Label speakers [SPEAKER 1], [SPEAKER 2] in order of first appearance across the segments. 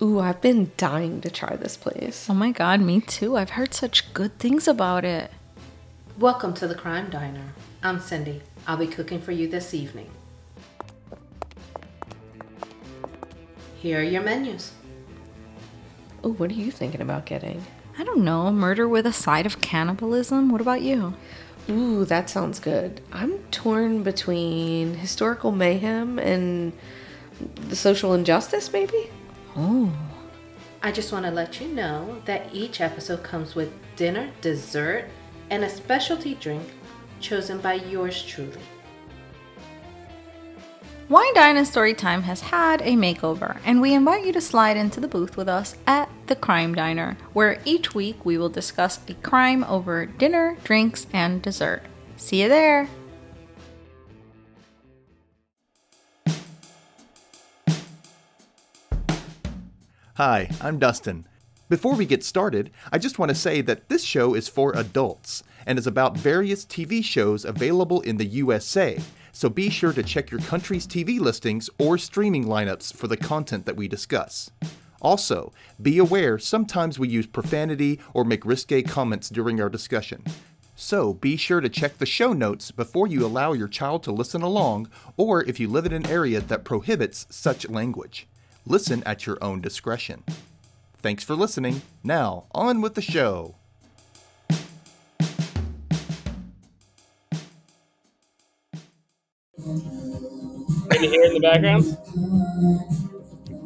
[SPEAKER 1] Ooh, I've been dying to try this place.
[SPEAKER 2] Oh my god, me too. I've heard such good things about it.
[SPEAKER 3] Welcome to the Crime Diner. I'm Cindy. I'll be cooking for you this evening. Here are your menus.
[SPEAKER 1] Ooh, what are you thinking about getting?
[SPEAKER 2] I don't know, murder with a side of cannibalism? What about you?
[SPEAKER 1] Ooh, that sounds good. I'm torn between historical mayhem and the social injustice, maybe?
[SPEAKER 2] Oh.
[SPEAKER 3] I just want to let you know that each episode comes with dinner, dessert, and a specialty drink chosen by yours truly.
[SPEAKER 2] Wine Dine and Storytime has had a makeover, and we invite you to slide into the booth with us at the Crime Diner, where each week we will discuss a crime over dinner, drinks, and dessert. See you there!
[SPEAKER 4] Hi, I'm Dustin. Before we get started, I just want to say that this show is for adults and is about various TV shows available in the USA, so be sure to check your country's TV listings or streaming lineups for the content that we discuss. Also, be aware sometimes we use profanity or make risque comments during our discussion. So be sure to check the show notes before you allow your child to listen along, or if you live in an area that prohibits such language. Listen at your own discretion. Thanks for listening. Now, on with the show.
[SPEAKER 5] Can you hear in the background?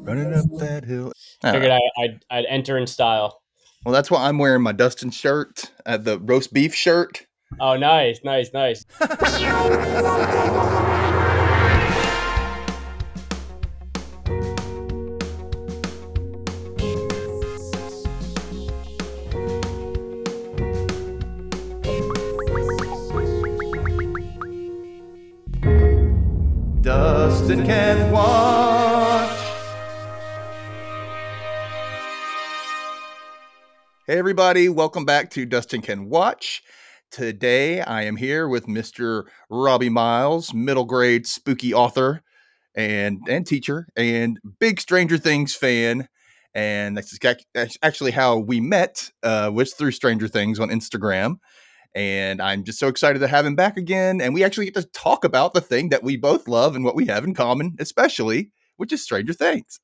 [SPEAKER 4] Running up that hill.
[SPEAKER 5] Figured I, I'd, I'd enter in style.
[SPEAKER 4] Well, that's why I'm wearing my Dustin shirt, uh, the roast beef shirt.
[SPEAKER 5] Oh, nice, nice, nice.
[SPEAKER 4] Everybody, welcome back to Dustin Can Watch. Today I am here with Mr. Robbie Miles, middle grade spooky author and, and teacher, and big Stranger Things fan. And that's that's actually how we met, uh, was through Stranger Things on Instagram. And I'm just so excited to have him back again. And we actually get to talk about the thing that we both love and what we have in common, especially, which is Stranger Things.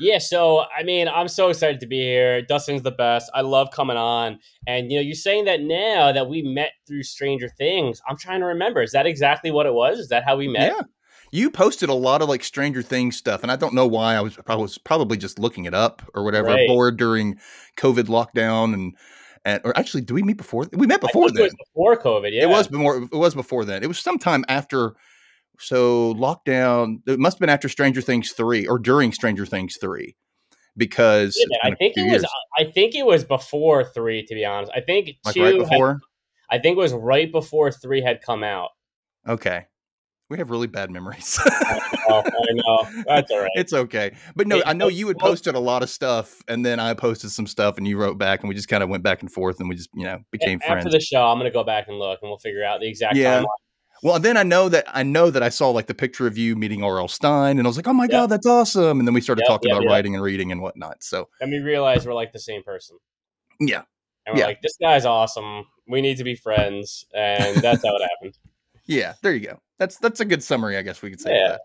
[SPEAKER 5] Yeah, so I mean, I'm so excited to be here. Dustin's the best. I love coming on. And you know, you're saying that now that we met through Stranger Things. I'm trying to remember. Is that exactly what it was? Is that how we met?
[SPEAKER 4] Yeah. You posted a lot of like Stranger Things stuff, and I don't know why. I was I was probably just looking it up or whatever,
[SPEAKER 5] Right.
[SPEAKER 4] bored during COVID lockdown, and and or actually, do we meet before? We met before
[SPEAKER 5] I think
[SPEAKER 4] then.
[SPEAKER 5] It was before COVID. Yeah.
[SPEAKER 4] It was before. It was before then. It was sometime after. So lockdown. It must have been after Stranger Things three or during Stranger Things three, because
[SPEAKER 5] Yeah,
[SPEAKER 4] it's
[SPEAKER 5] man,
[SPEAKER 4] been
[SPEAKER 5] I think it was. I think it was before three. To be honest, I think
[SPEAKER 4] like
[SPEAKER 5] two.
[SPEAKER 4] right
[SPEAKER 5] had-
[SPEAKER 4] before.
[SPEAKER 5] I think it was right before three had come out.
[SPEAKER 4] Okay, we have really bad memories.
[SPEAKER 5] Oh, I know. That's all right.
[SPEAKER 4] It's okay. But no, I know you had posted a lot of stuff and then I posted some stuff and you wrote back and we just kind of went back and forth and we just, you know, became
[SPEAKER 5] After
[SPEAKER 4] friends.
[SPEAKER 5] After the show, I'm gonna go back and look, and we'll figure out the exact
[SPEAKER 4] Yeah.
[SPEAKER 5] timeline.
[SPEAKER 4] Well, and then I know that I know that I saw like the picture of you meeting R.L. Stine and I was like, "Oh my
[SPEAKER 5] Yep.
[SPEAKER 4] god, that's awesome." And then we started
[SPEAKER 5] Yep,
[SPEAKER 4] talking
[SPEAKER 5] yep,
[SPEAKER 4] about
[SPEAKER 5] yep.
[SPEAKER 4] writing and reading and whatnot. So,
[SPEAKER 5] And we realize we're like the same person.
[SPEAKER 4] yeah.
[SPEAKER 5] And we're
[SPEAKER 4] Yeah.
[SPEAKER 5] like, this guy's awesome. We need to be friends. And that's how it happened.
[SPEAKER 4] Yeah, there you go. That's that's a good summary, I guess we could say.
[SPEAKER 5] Yeah.
[SPEAKER 4] that.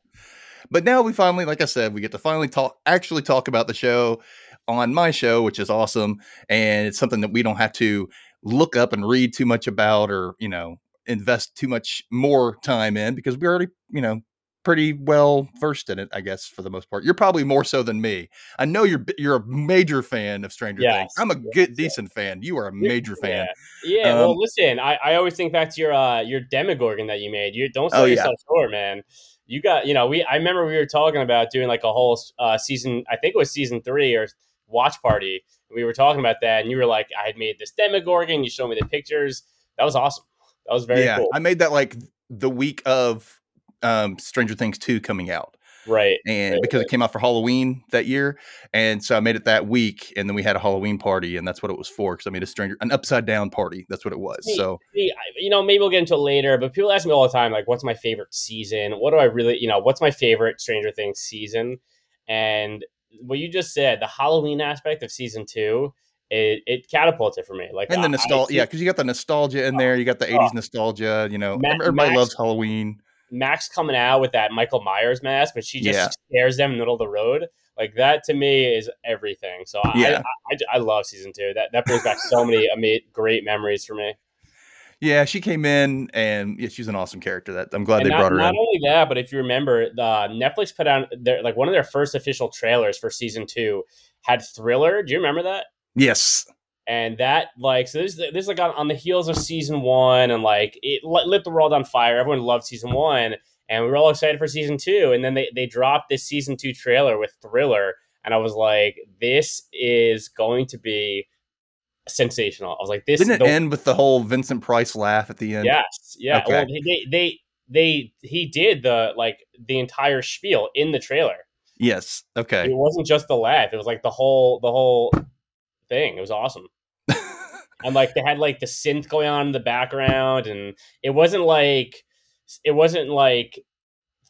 [SPEAKER 4] But now we finally, like I said, we get to finally talk, actually talk about the show on my show, which is awesome, and it's something that we don't have to look up and read too much about, or you know, invest too much more time in because we already, you know, pretty well versed in it. I guess for the most part, you're probably more so than me. I know you're you're a major fan of Stranger
[SPEAKER 5] Yes,
[SPEAKER 4] Things. I'm a
[SPEAKER 5] yes,
[SPEAKER 4] good,
[SPEAKER 5] yes.
[SPEAKER 4] decent fan. You are a major fan.
[SPEAKER 5] Yeah. Yeah.
[SPEAKER 4] Um,
[SPEAKER 5] well, listen, I, I always think back to your uh, your Demogorgon that you made. You don't sell
[SPEAKER 4] Oh, yeah.
[SPEAKER 5] yourself short, man. You got, you know, we. I remember we were talking about doing like a whole uh, season. I think it was season three or watch party. We were talking about that, and you were like, "I had made this Demogorgon." You showed me the pictures. That was awesome. That was very
[SPEAKER 4] yeah,
[SPEAKER 5] cool.
[SPEAKER 4] I made that like the week of um, Stranger Things two coming out.
[SPEAKER 5] right.
[SPEAKER 4] and
[SPEAKER 5] Right,
[SPEAKER 4] because
[SPEAKER 5] right.
[SPEAKER 4] it came out for Halloween that year, and so I made it that week, and then we had a Halloween party, and that's what it was for. Because I made a stranger, an upside down party. That's what it was.
[SPEAKER 5] Hey,
[SPEAKER 4] So
[SPEAKER 5] See, you know, maybe we'll get into it later, but people ask me all the time, like, what's my favorite season? What do I really, you know, what's my favorite Stranger Things season? And what you just said, the Halloween aspect of season two, it, it catapults it for me. Like
[SPEAKER 4] and the
[SPEAKER 5] I- I
[SPEAKER 4] nostalgia, yeah, because you got the nostalgia in there. You got the '80s nostalgia. You know, everybody loves Halloween.
[SPEAKER 5] Max coming out with that Michael Myers mask, but she just
[SPEAKER 4] Yeah.
[SPEAKER 5] scares them in the middle of the road. Like that to me is everything. So
[SPEAKER 4] Yeah.
[SPEAKER 5] I, I, I love season two. That that brings back so many ama- great memories for me.
[SPEAKER 4] Yeah, she came in, and yeah, she's an awesome character. That I'm glad
[SPEAKER 5] And
[SPEAKER 4] they
[SPEAKER 5] not,
[SPEAKER 4] brought her
[SPEAKER 5] not
[SPEAKER 4] in.
[SPEAKER 5] only that, but if you remember, the Netflix put out their like one of their first official trailers for season two had Thriller. Do you remember that?
[SPEAKER 4] Yes,
[SPEAKER 5] and that like so this this like on, on the heels of season one and like it lit lit the world on fire everyone loved season one and we were all excited for season two and then they they dropped this season two trailer with thriller and i was like this is going to be sensational i was like this
[SPEAKER 4] didn't it
[SPEAKER 5] the-
[SPEAKER 4] end with the whole Vincent Price laugh at the end?
[SPEAKER 5] yes yeah
[SPEAKER 4] Okay.
[SPEAKER 5] well they they they he did the like the entire spiel in the trailer
[SPEAKER 4] Yes. Okay.
[SPEAKER 5] it wasn't just the laugh it was like the whole the whole thing. It was awesome. And like they had like the synth going on in the background and it wasn't like it wasn't like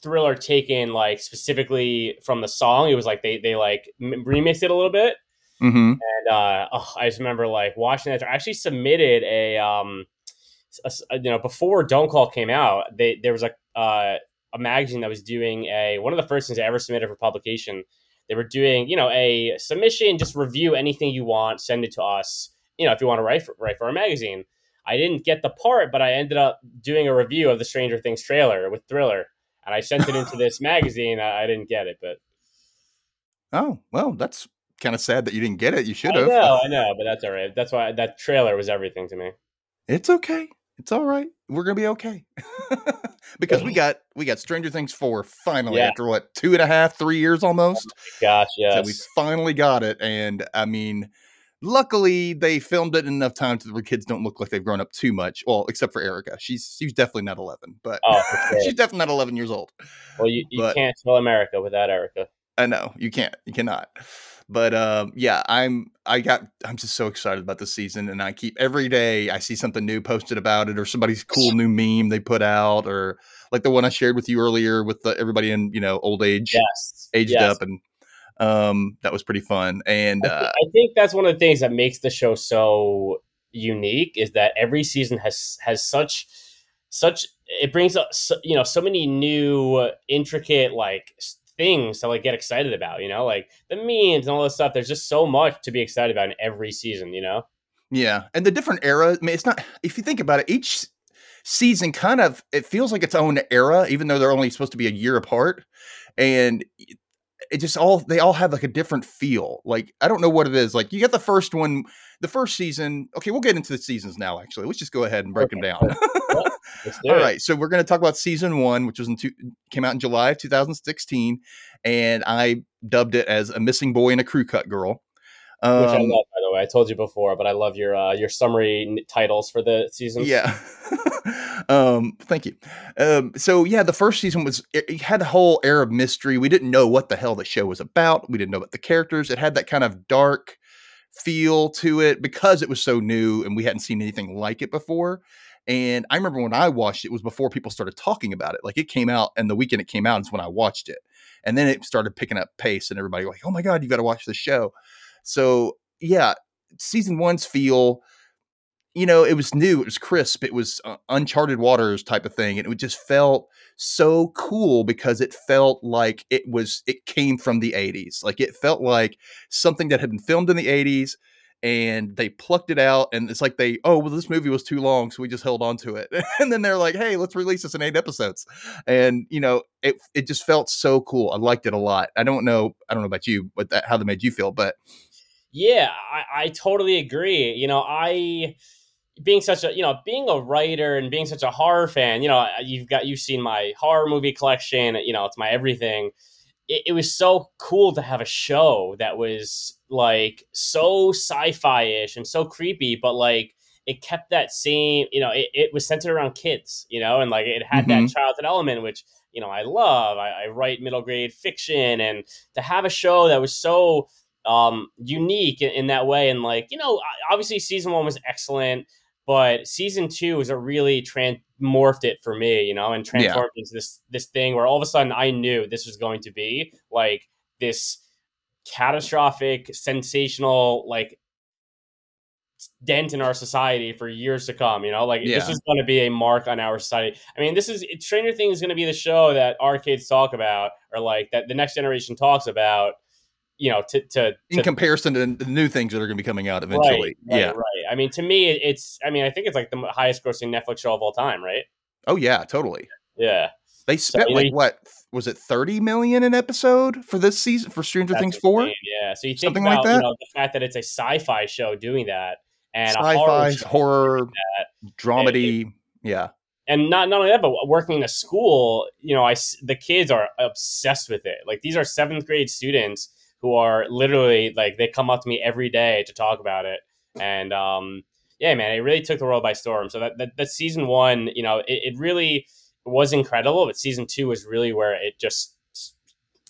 [SPEAKER 5] thriller taken like specifically from the song. It was like they they like m- remixed it a little bit.
[SPEAKER 4] Hmm
[SPEAKER 5] and uh oh, i just remember like watching that. I actually submitted a um a you know before don't call came out they there was like uh a magazine that was doing a one of the first things i ever submitted for publication they were doing you know a submission just review anything you want send it to us you know if you want to write for, write for our magazine i didn't get the part but i ended up doing a review of the stranger things trailer with thriller and i sent it into this magazine I, I didn't get it but
[SPEAKER 4] Oh well, that's kind of sad that you didn't get it. You should have.
[SPEAKER 5] know i know but that's all right that's why that trailer was everything to me
[SPEAKER 4] It's okay. It's all right. We're gonna be okay. because we got we got Stranger Things four finally
[SPEAKER 5] Yeah.
[SPEAKER 4] after what two and a half, three years oh almost.
[SPEAKER 5] gosh yes
[SPEAKER 4] So we finally got it, and I mean, luckily they filmed it in enough time so the kids don't look like they've grown up too much. Well, except for Erica, she's she's definitely not eleven, but
[SPEAKER 5] Oh, sure.
[SPEAKER 4] she's definitely not eleven years old.
[SPEAKER 5] Well, you, you
[SPEAKER 4] But-
[SPEAKER 5] can't tell America without Erica.
[SPEAKER 4] I know you can't, you cannot. But um, yeah, I'm I got I'm just so excited about the season, and I keep every day I see something new posted about it, or somebody's cool new meme they put out, or like the one I shared with you earlier with the, everybody in you know old age,
[SPEAKER 5] Yes,
[SPEAKER 4] aged
[SPEAKER 5] yes.
[SPEAKER 4] up, and um, that was pretty fun. And
[SPEAKER 5] I,
[SPEAKER 4] uh,
[SPEAKER 5] I think that's one of the things that makes the show so unique is that every season has has such such it brings up so, you know so many new uh, intricate like s- things to like get excited about you know like the memes and all this stuff there's just so much to be excited about in every season you know
[SPEAKER 4] Yeah, and the different era. I mean, it's not. If you think about it, each season kind of it feels like its own era, even though they're only supposed to be a year apart, and it- just all they all have like a different feel. Like I don't know what it is. Like you got the first one, the first season. Okay, we'll get into the seasons now. Actually, let's just go ahead and break them down. All right, so we're going to talk about season one, which was in two, came out in July of 2016, and I dubbed it as a missing boy and a crew cut girl.
[SPEAKER 5] which I
[SPEAKER 4] Um,
[SPEAKER 5] love by the way I told you before but I love your uh, your summary n- titles for the season.
[SPEAKER 4] Yeah. um, thank you. Um, so yeah, the first season was it, it had a whole air of mystery. We didn't know what the hell the show was about. We didn't know about the characters. It had that kind of dark feel to it because it was so new and we hadn't seen anything like it before. And I remember when I watched it, it was before people started talking about it. Like it came out, and the weekend it came out is when I watched it. And then it started picking up pace, and everybody like, "Oh my god, you got to watch the show!" So yeah, season one's feel you know, it was new, it was crisp, it was uh, uncharted waters type of thing, and it just felt so cool because it felt like it was it came from the 80s. Like it felt like something that had been filmed in the 80s and they plucked it out and it's like they oh well this movie was too long so we just held on to it and then they're like hey let's release this in eight episodes and you know it it just felt so cool i liked it a lot i don't know i don't know about you but that how that made you feel but
[SPEAKER 5] Yeah, I, I totally agree. You know, I being such a you know being a writer and being such a horror fan. You know, you've got you've seen my horror movie collection. You know, it's my everything. It, it was so cool to have a show that was like so sci-fi ish and so creepy, but like it kept that same. You know, it, it was centered around kids. You know, and like it had that childhood element, which you know I love. I, I write middle grade fiction, and to have a show that was so um unique in, in that way and like you know obviously season one was excellent but season two is a really trans morphed it for me you know and transformed into this this thing where all of a sudden i knew this was going to be like this catastrophic, sensational, like dent in our society for years to come. You know, like
[SPEAKER 4] Yeah.
[SPEAKER 5] this is going to be a mark on our society. I mean, this is Stranger Things is going to be the show that our kids talk about, or like that the next generation talks about. You know, to to,
[SPEAKER 4] in comparison to the new things that are going to be coming out eventually.
[SPEAKER 5] Right, right,
[SPEAKER 4] yeah.
[SPEAKER 5] right. I mean, to me, it's. I mean, I think it's like the highest grossing Netflix show of all time, right?
[SPEAKER 4] Oh yeah, totally.
[SPEAKER 5] Yeah,
[SPEAKER 4] They spent
[SPEAKER 5] know,
[SPEAKER 4] like what was it, thirty million an episode for this season for Stranger Things four?
[SPEAKER 5] Yeah, so you think
[SPEAKER 4] Something like that?
[SPEAKER 5] you know the fact that it's a sci-fi show doing that, and a
[SPEAKER 4] Sci-fi,
[SPEAKER 5] horror,
[SPEAKER 4] horror, dramedy. yeah,
[SPEAKER 5] and not not only that, but working in a school, you know, I the kids are obsessed with it. Like these are seventh grade students who are literally like they come up to me every day to talk about it, and um, yeah, man, it really took the world by storm. So that that, that season one, you know, it, it really was incredible, but season two was really where it just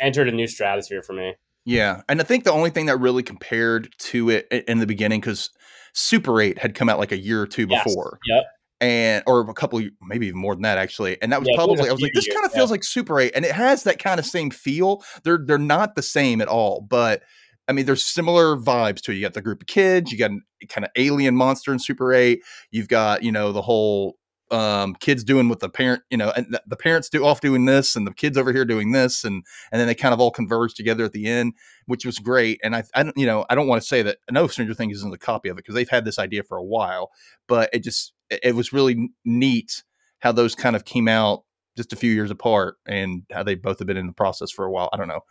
[SPEAKER 5] entered a new stratosphere for me.
[SPEAKER 4] yeah. And I think the only thing that really compared to it in the beginning because Super Eight had come out like a year or two
[SPEAKER 5] Yes.
[SPEAKER 4] before.
[SPEAKER 5] Yep.
[SPEAKER 4] and or a couple, maybe even more than that actually. And that was
[SPEAKER 5] Yeah, was
[SPEAKER 4] probably
[SPEAKER 5] a
[SPEAKER 4] I was like, this
[SPEAKER 5] years,
[SPEAKER 4] kind of
[SPEAKER 5] yeah.
[SPEAKER 4] feels like Super Eight, and it has that kind of same feel. They're they're not the same at all, but I mean, there's similar vibes to it. You got the group of kids, you got an kind of alien monster in Super Eight. You've got you know the whole um kids doing what the parent you know and the, parents do off doing this and the kids over here doing this and and then they kind of all converge together at the end which was great. And i i don't you know i don't want to say that know stranger things isn't a copy of it because they've had this idea for a while but it just it, was really neat how those kind of came out just a few years apart and how they both have been in the process for a while i don't know.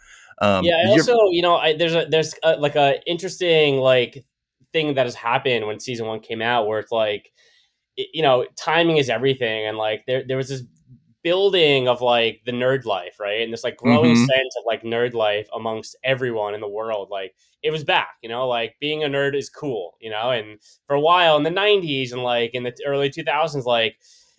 [SPEAKER 4] Um
[SPEAKER 5] yeah,
[SPEAKER 4] ever-
[SPEAKER 5] also, you know, I, there's a there's a, like a interesting like thing that has happened when season one came out, where it's like, it- you know, timing is everything, and like there there was this building of like the nerd life, right, and this like growing
[SPEAKER 4] Mhm.
[SPEAKER 5] sense of like nerd life amongst everyone in the world, like it was back, you know, like being a nerd is cool, you know, and for a while in the '90s and like in the early 2000s, like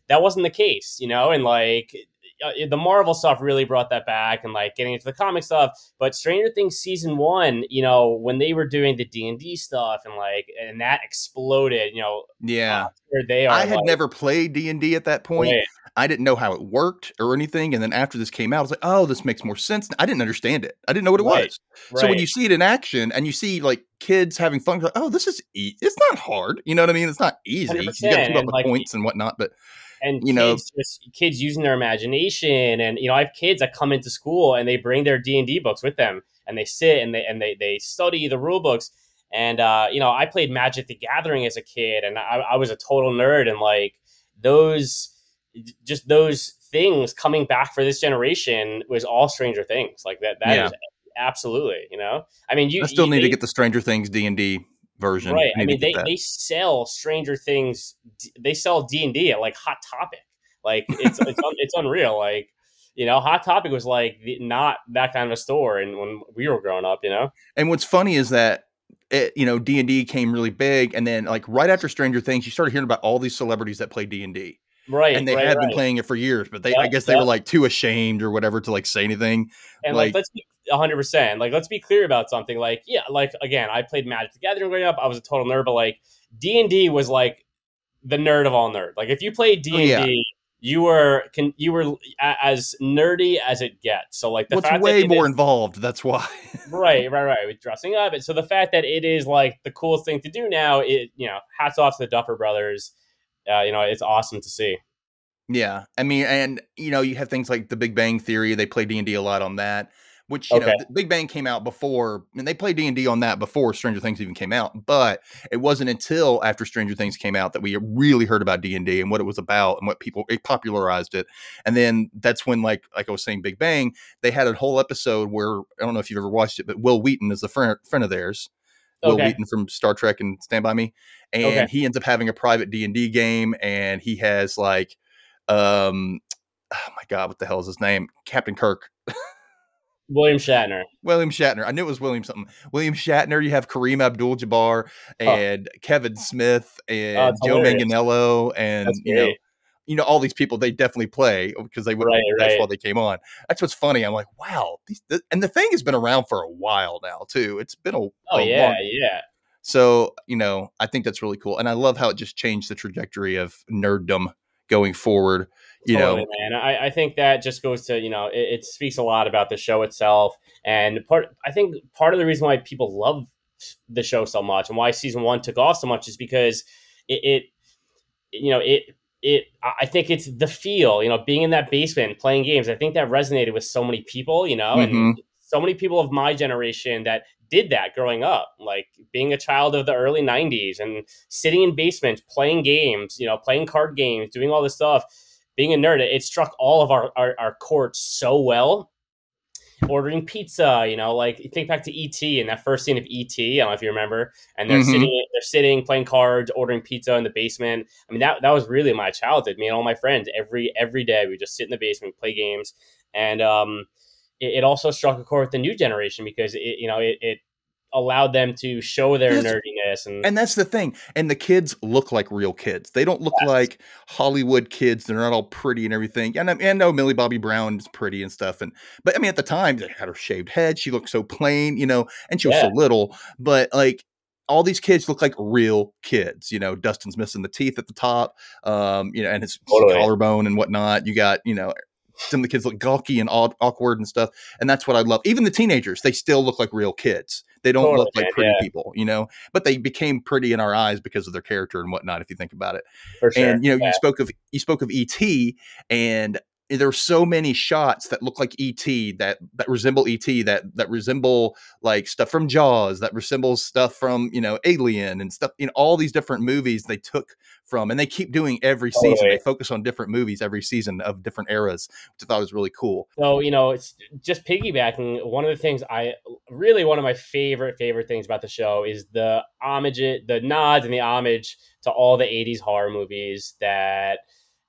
[SPEAKER 5] that wasn't the case, you know, and like uh, the Marvel stuff really brought that back and like getting into the comic stuff. But Stranger Things season one, you know, when they were doing the D and D stuff and like and that exploded, you know,
[SPEAKER 4] yeah
[SPEAKER 5] where they are.
[SPEAKER 4] i had
[SPEAKER 5] like,
[SPEAKER 4] never played d&d at that point
[SPEAKER 5] right,
[SPEAKER 4] I didn't know how it worked or anything. And then after this came out, I was like, oh, this makes more sense. I didn't understand it. I didn't know what it
[SPEAKER 5] Right,
[SPEAKER 4] was. So when you see it in action and you see like kids having fun, like, oh, this is e- it's not hard. You know what I mean? It's not easy. You got to keep up with
[SPEAKER 5] like,
[SPEAKER 4] points and whatnot. But
[SPEAKER 5] and
[SPEAKER 4] you know-
[SPEAKER 5] kids just kids using their imagination and you know i have kids that come into school and they bring their d&d books with them and they sit and they and they, they study the rule books. And uh, you know i played magic the gathering as a kid and I, I was a total nerd and like those just those things coming back for this generation was all stranger things. Like that That is
[SPEAKER 4] Yeah.
[SPEAKER 5] absolutely you know? I mean you
[SPEAKER 4] I still
[SPEAKER 5] you-
[SPEAKER 4] need to get the Stranger Things D and D version.
[SPEAKER 5] right i mean they,
[SPEAKER 4] that.
[SPEAKER 5] they sell stranger things they sell d&d at like hot topic like it's it's, un, it's unreal like you know hot topic was like the, not that kind of a store and when we were growing up you know
[SPEAKER 4] And what's funny is that it, you know D and D came really big, and then like right after Stranger Things, you started hearing about all these celebrities that play D and D,
[SPEAKER 5] right
[SPEAKER 4] and they
[SPEAKER 5] right,
[SPEAKER 4] had
[SPEAKER 5] right.
[SPEAKER 4] been playing it for years. But they, I guess, they
[SPEAKER 5] yeah.
[SPEAKER 4] were like too ashamed or whatever to like say anything.
[SPEAKER 5] and like,
[SPEAKER 4] like-
[SPEAKER 5] let's be 100% like let's be clear about something like yeah like again i played magic the gathering growing up i was a total nerd but like d&d was like the nerd of all nerd like if you played d&d
[SPEAKER 4] Oh,
[SPEAKER 5] you were can you were as nerdy as it gets so like the
[SPEAKER 4] Well,
[SPEAKER 5] fact
[SPEAKER 4] way
[SPEAKER 5] that
[SPEAKER 4] more
[SPEAKER 5] is-
[SPEAKER 4] involved. That's why.
[SPEAKER 5] right right right with dressing up and so the fact that it is like the coolest thing to do now it you know hats off to the duffer brothers uh, you know it's awesome to see
[SPEAKER 4] Yeah, I mean, and you know, you have things like The Big Bang Theory. They play D and D a lot on that. Which you know,
[SPEAKER 5] Okay.
[SPEAKER 4] The Big Bang came out before, and they played D and D on that before Stranger Things even came out. But it wasn't until after Stranger Things came out that we really heard about D and D and what it was about and what people it popularized it. And then that's when, like, like I was saying, Big Bang, they had a whole episode where I don't know if you've ever watched it, but Wil Wheaton is a friend friend of theirs. Will
[SPEAKER 5] Okay.
[SPEAKER 4] Wheaton from Star Trek and Stand by Me, and
[SPEAKER 5] Okay.
[SPEAKER 4] he ends up having a private D and D game, and he has like, um, oh my god, what the hell is his name? Captain Kirk,
[SPEAKER 5] william shatner
[SPEAKER 4] William Shatner. I knew it was William something. William Shatner. You have Kareem Abdul-Jabbar oh. and Kevin Smith and
[SPEAKER 5] Oh,
[SPEAKER 4] Joe
[SPEAKER 5] hilarious.
[SPEAKER 4] Manganiello, and you know, you know all these people. They definitely play because they would.
[SPEAKER 5] Right,
[SPEAKER 4] that's
[SPEAKER 5] right.
[SPEAKER 4] why they came on. That's what's funny. I'm like, wow, these, th- and the thing has been around for a while now too. It's been a
[SPEAKER 5] oh
[SPEAKER 4] a
[SPEAKER 5] yeah
[SPEAKER 4] long
[SPEAKER 5] yeah
[SPEAKER 4] so, you know, I think that's really cool. And I love how it just changed the trajectory of nerddom going forward. You
[SPEAKER 5] totally,
[SPEAKER 4] know,
[SPEAKER 5] man. I, I think that just goes to you know it, it speaks a lot about the show itself, and part. I think part of the reason why people love the show so much and why season one took off so much is because it, it you know it it I think it's the feel, you know, being in that basement playing games. I think that resonated with so many people, you know,
[SPEAKER 4] Mhm.
[SPEAKER 5] and so many people of my generation that did that growing up, like being a child of the early 90s and sitting in basements playing games, you know, playing card games, doing all this stuff, being a nerd. It struck all of our our, our courts so well. Ordering pizza, you know, like think back to ET and that first scene of ET. I don't know if you remember, and they're
[SPEAKER 4] Mhm.
[SPEAKER 5] sitting, they're sitting, playing cards, ordering pizza in the basement. I mean, that that was really my childhood. Me and all my friends every every day we just sit in the basement, play games, and um, it, it also struck a chord with the new generation because it you know it, it allowed them to show their
[SPEAKER 4] Yes.
[SPEAKER 5] nerdiness and,
[SPEAKER 4] and that's the thing. And the kids look like real kids. They don't look
[SPEAKER 5] Yes.
[SPEAKER 4] like Hollywood kids. They're not all pretty and everything. And I, and know Millie Bobby Brown is pretty and stuff. And but I mean, at the time, they had her shaved head. She looked so plain, you know, and she was so little. But like all these kids look like real kids. You know, Dustin's missing the teeth at the top. Um, you know, and his
[SPEAKER 5] Totally.
[SPEAKER 4] collarbone and whatnot. You got you know. Some of the kids look gawky and aw- awkward and stuff, and that's what I love. Even the teenagers, they still look like real kids. They don't
[SPEAKER 5] Totally,
[SPEAKER 4] look like pretty
[SPEAKER 5] yeah.
[SPEAKER 4] people, you know. But they became pretty in our eyes because of their character and whatnot. If you think about it,
[SPEAKER 5] for sure.
[SPEAKER 4] and you know,
[SPEAKER 5] yeah.
[SPEAKER 4] you spoke of you spoke of ET, and there were so many shots that look like ET that that resemble ET that that resemble like stuff from Jaws that resembles stuff from you know Alien and stuff. You know, all these different movies they took from, and they keep doing every season.
[SPEAKER 5] Totally.
[SPEAKER 4] They focus on different movies every season of different eras, which I thought was really cool.
[SPEAKER 5] So, you know, it's just piggybacking. One of the things I really, one of my favorite, favorite things about the show is the homage, the nods and the homage to all the 80s horror movies that,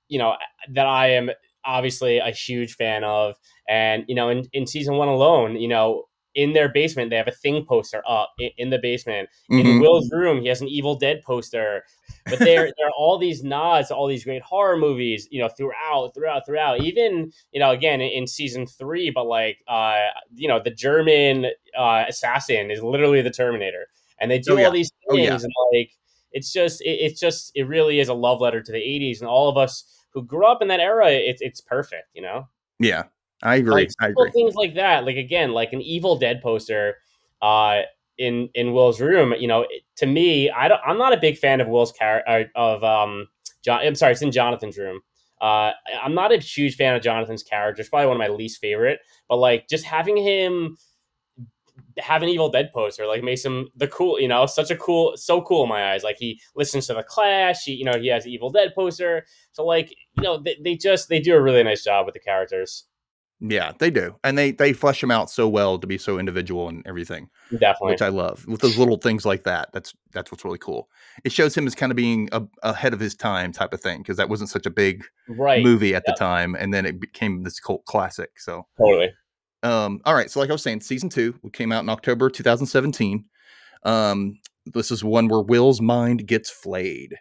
[SPEAKER 5] you know, that I am obviously a huge fan of. And, you know, in, in season one alone, you know, in their basement, they have a thing poster up in, in the basement. In
[SPEAKER 4] Mhm.
[SPEAKER 5] Will's room, he has an Evil Dead poster. But there, there are all these nods to all these great horror movies, you know, throughout, throughout, throughout. Even, you know, again in, in season three, but like, uh, you know, the German uh, assassin is literally the Terminator, and they do
[SPEAKER 4] Oh, yeah.
[SPEAKER 5] all these
[SPEAKER 4] Oh,
[SPEAKER 5] things,
[SPEAKER 4] yeah.
[SPEAKER 5] and like, it's just, it, it's just, it really is a love letter to the '80s, and all of us who grew up in that era, it's it's perfect, you know.
[SPEAKER 4] Yeah, I agree.
[SPEAKER 5] Like,
[SPEAKER 4] I agree.
[SPEAKER 5] Things like that, like again, like an Evil Dead poster uh, in in Will's room. You know, to me, I don't, I'm not a big fan of Will's character of um. John, I'm sorry, it's in Jonathan's room. Uh, I'm not a huge fan of Jonathan's character. It's probably one of my least favorite. But like, just having him have an Evil Dead poster like makes him the cool. You know, such a cool, so cool in my eyes. Like he listens to the Clash. He, you know, he has Evil Dead poster. So like, you know, they, they just they do a really nice job with the characters.
[SPEAKER 4] Yeah, they do, and they they flesh them out so well to be so individual and everything.
[SPEAKER 5] Definitely.
[SPEAKER 4] which I love. With those little things like that, that's that's what's really cool. It shows him as kind of being a, ahead of his time type of thing because that wasn't such a big
[SPEAKER 5] right.
[SPEAKER 4] movie at
[SPEAKER 5] yeah.
[SPEAKER 4] the time, and then it became this cult classic. So,
[SPEAKER 5] Totally.
[SPEAKER 4] Um, all right. So, like I was saying, season two we came out in October 2017. Um, this is one where Will's mind gets flayed.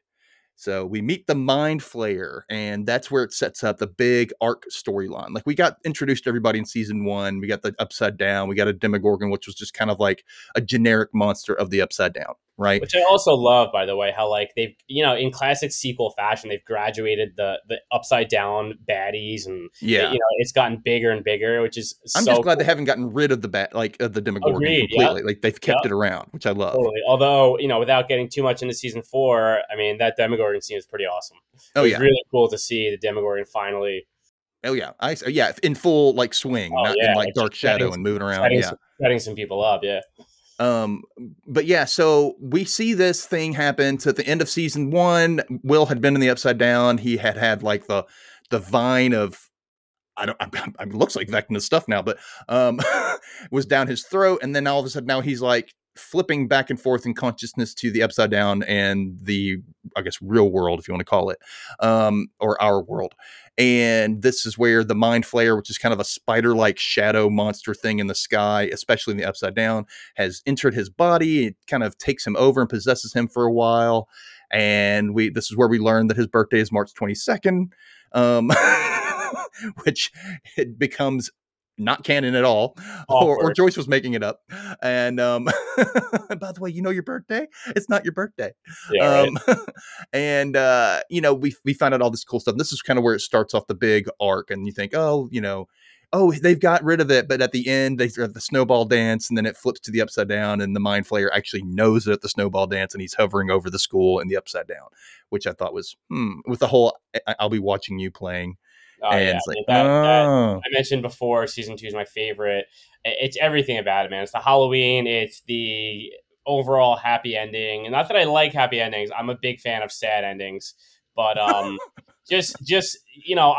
[SPEAKER 4] So we meet the Mind Flayer, and that's where it sets up the big arc storyline. Like we got introduced to everybody in season one. We got the Upside Down. We got a Demogorgon, which was just kind of like a generic monster of the Upside Down, right?
[SPEAKER 5] Which I also love, by the way, how like they've you know in classic sequel fashion they've graduated the the upside down baddies and
[SPEAKER 4] Yeah,
[SPEAKER 5] you know it's gotten bigger and bigger, which is
[SPEAKER 4] I'm
[SPEAKER 5] so
[SPEAKER 4] just glad they haven't gotten rid of the bat, like of the Demogorgon
[SPEAKER 5] Agreed, yeah.
[SPEAKER 4] completely. Like they've kept
[SPEAKER 5] Yeah.
[SPEAKER 4] it around, which I love.
[SPEAKER 5] Totally. Although you know, without getting too much into season four, I mean that Demogorgon scene is pretty awesome.
[SPEAKER 4] Oh yeah,
[SPEAKER 5] really cool to see the Demogorgon finally
[SPEAKER 4] oh yeah, I yeah in full like swing,
[SPEAKER 5] Oh,
[SPEAKER 4] not
[SPEAKER 5] yeah,
[SPEAKER 4] in like
[SPEAKER 5] like
[SPEAKER 4] dark shadow and moving around.
[SPEAKER 5] setting,
[SPEAKER 4] Yeah.
[SPEAKER 5] setting some people up. Yeah.
[SPEAKER 4] Um, but yeah, so we see this thing happen to the end of season one. Will had been in the upside down. He had had like the the vine of I don't. I, I, looks like Vecna's stuff now, but um, was down his throat, and then all of a sudden now he's like flipping back and forth in consciousness to the upside down and the I guess real world, if you want to call it, um, or our world. And this is where the mind flayer, which is kind of a spider-like shadow monster thing in the sky, especially in the upside down, has entered his body. It kind of takes him over and possesses him for a while. And we this is where we learn that his birthday is March 22nd, um, which it becomes not canon at all, or, or Joyce was making it up. And um, by the way, you know your birthday? It's not your birthday.
[SPEAKER 5] Yeah, right.
[SPEAKER 4] Um, and uh, you know, we we found out all this cool stuff. This is kind of where it starts off the big arc, and you think, oh, you know, oh, they've got rid of it, but at the end they have the snowball dance, and then it flips to the upside down, and the mind flayer actually knows it at the snowball dance, and he's hovering over the school in the upside down, which I thought was hmm, with the whole I- I'll be watching you playing,
[SPEAKER 5] Oh,
[SPEAKER 4] and
[SPEAKER 5] yeah.
[SPEAKER 4] it's like,
[SPEAKER 5] that, that-
[SPEAKER 4] oh,
[SPEAKER 5] I mentioned before, season two is my favorite. It's everything about it, man. It's the Halloween. It's the overall happy ending. And not that I like happy endings. I'm a big fan of sad endings. But um, just, just you know,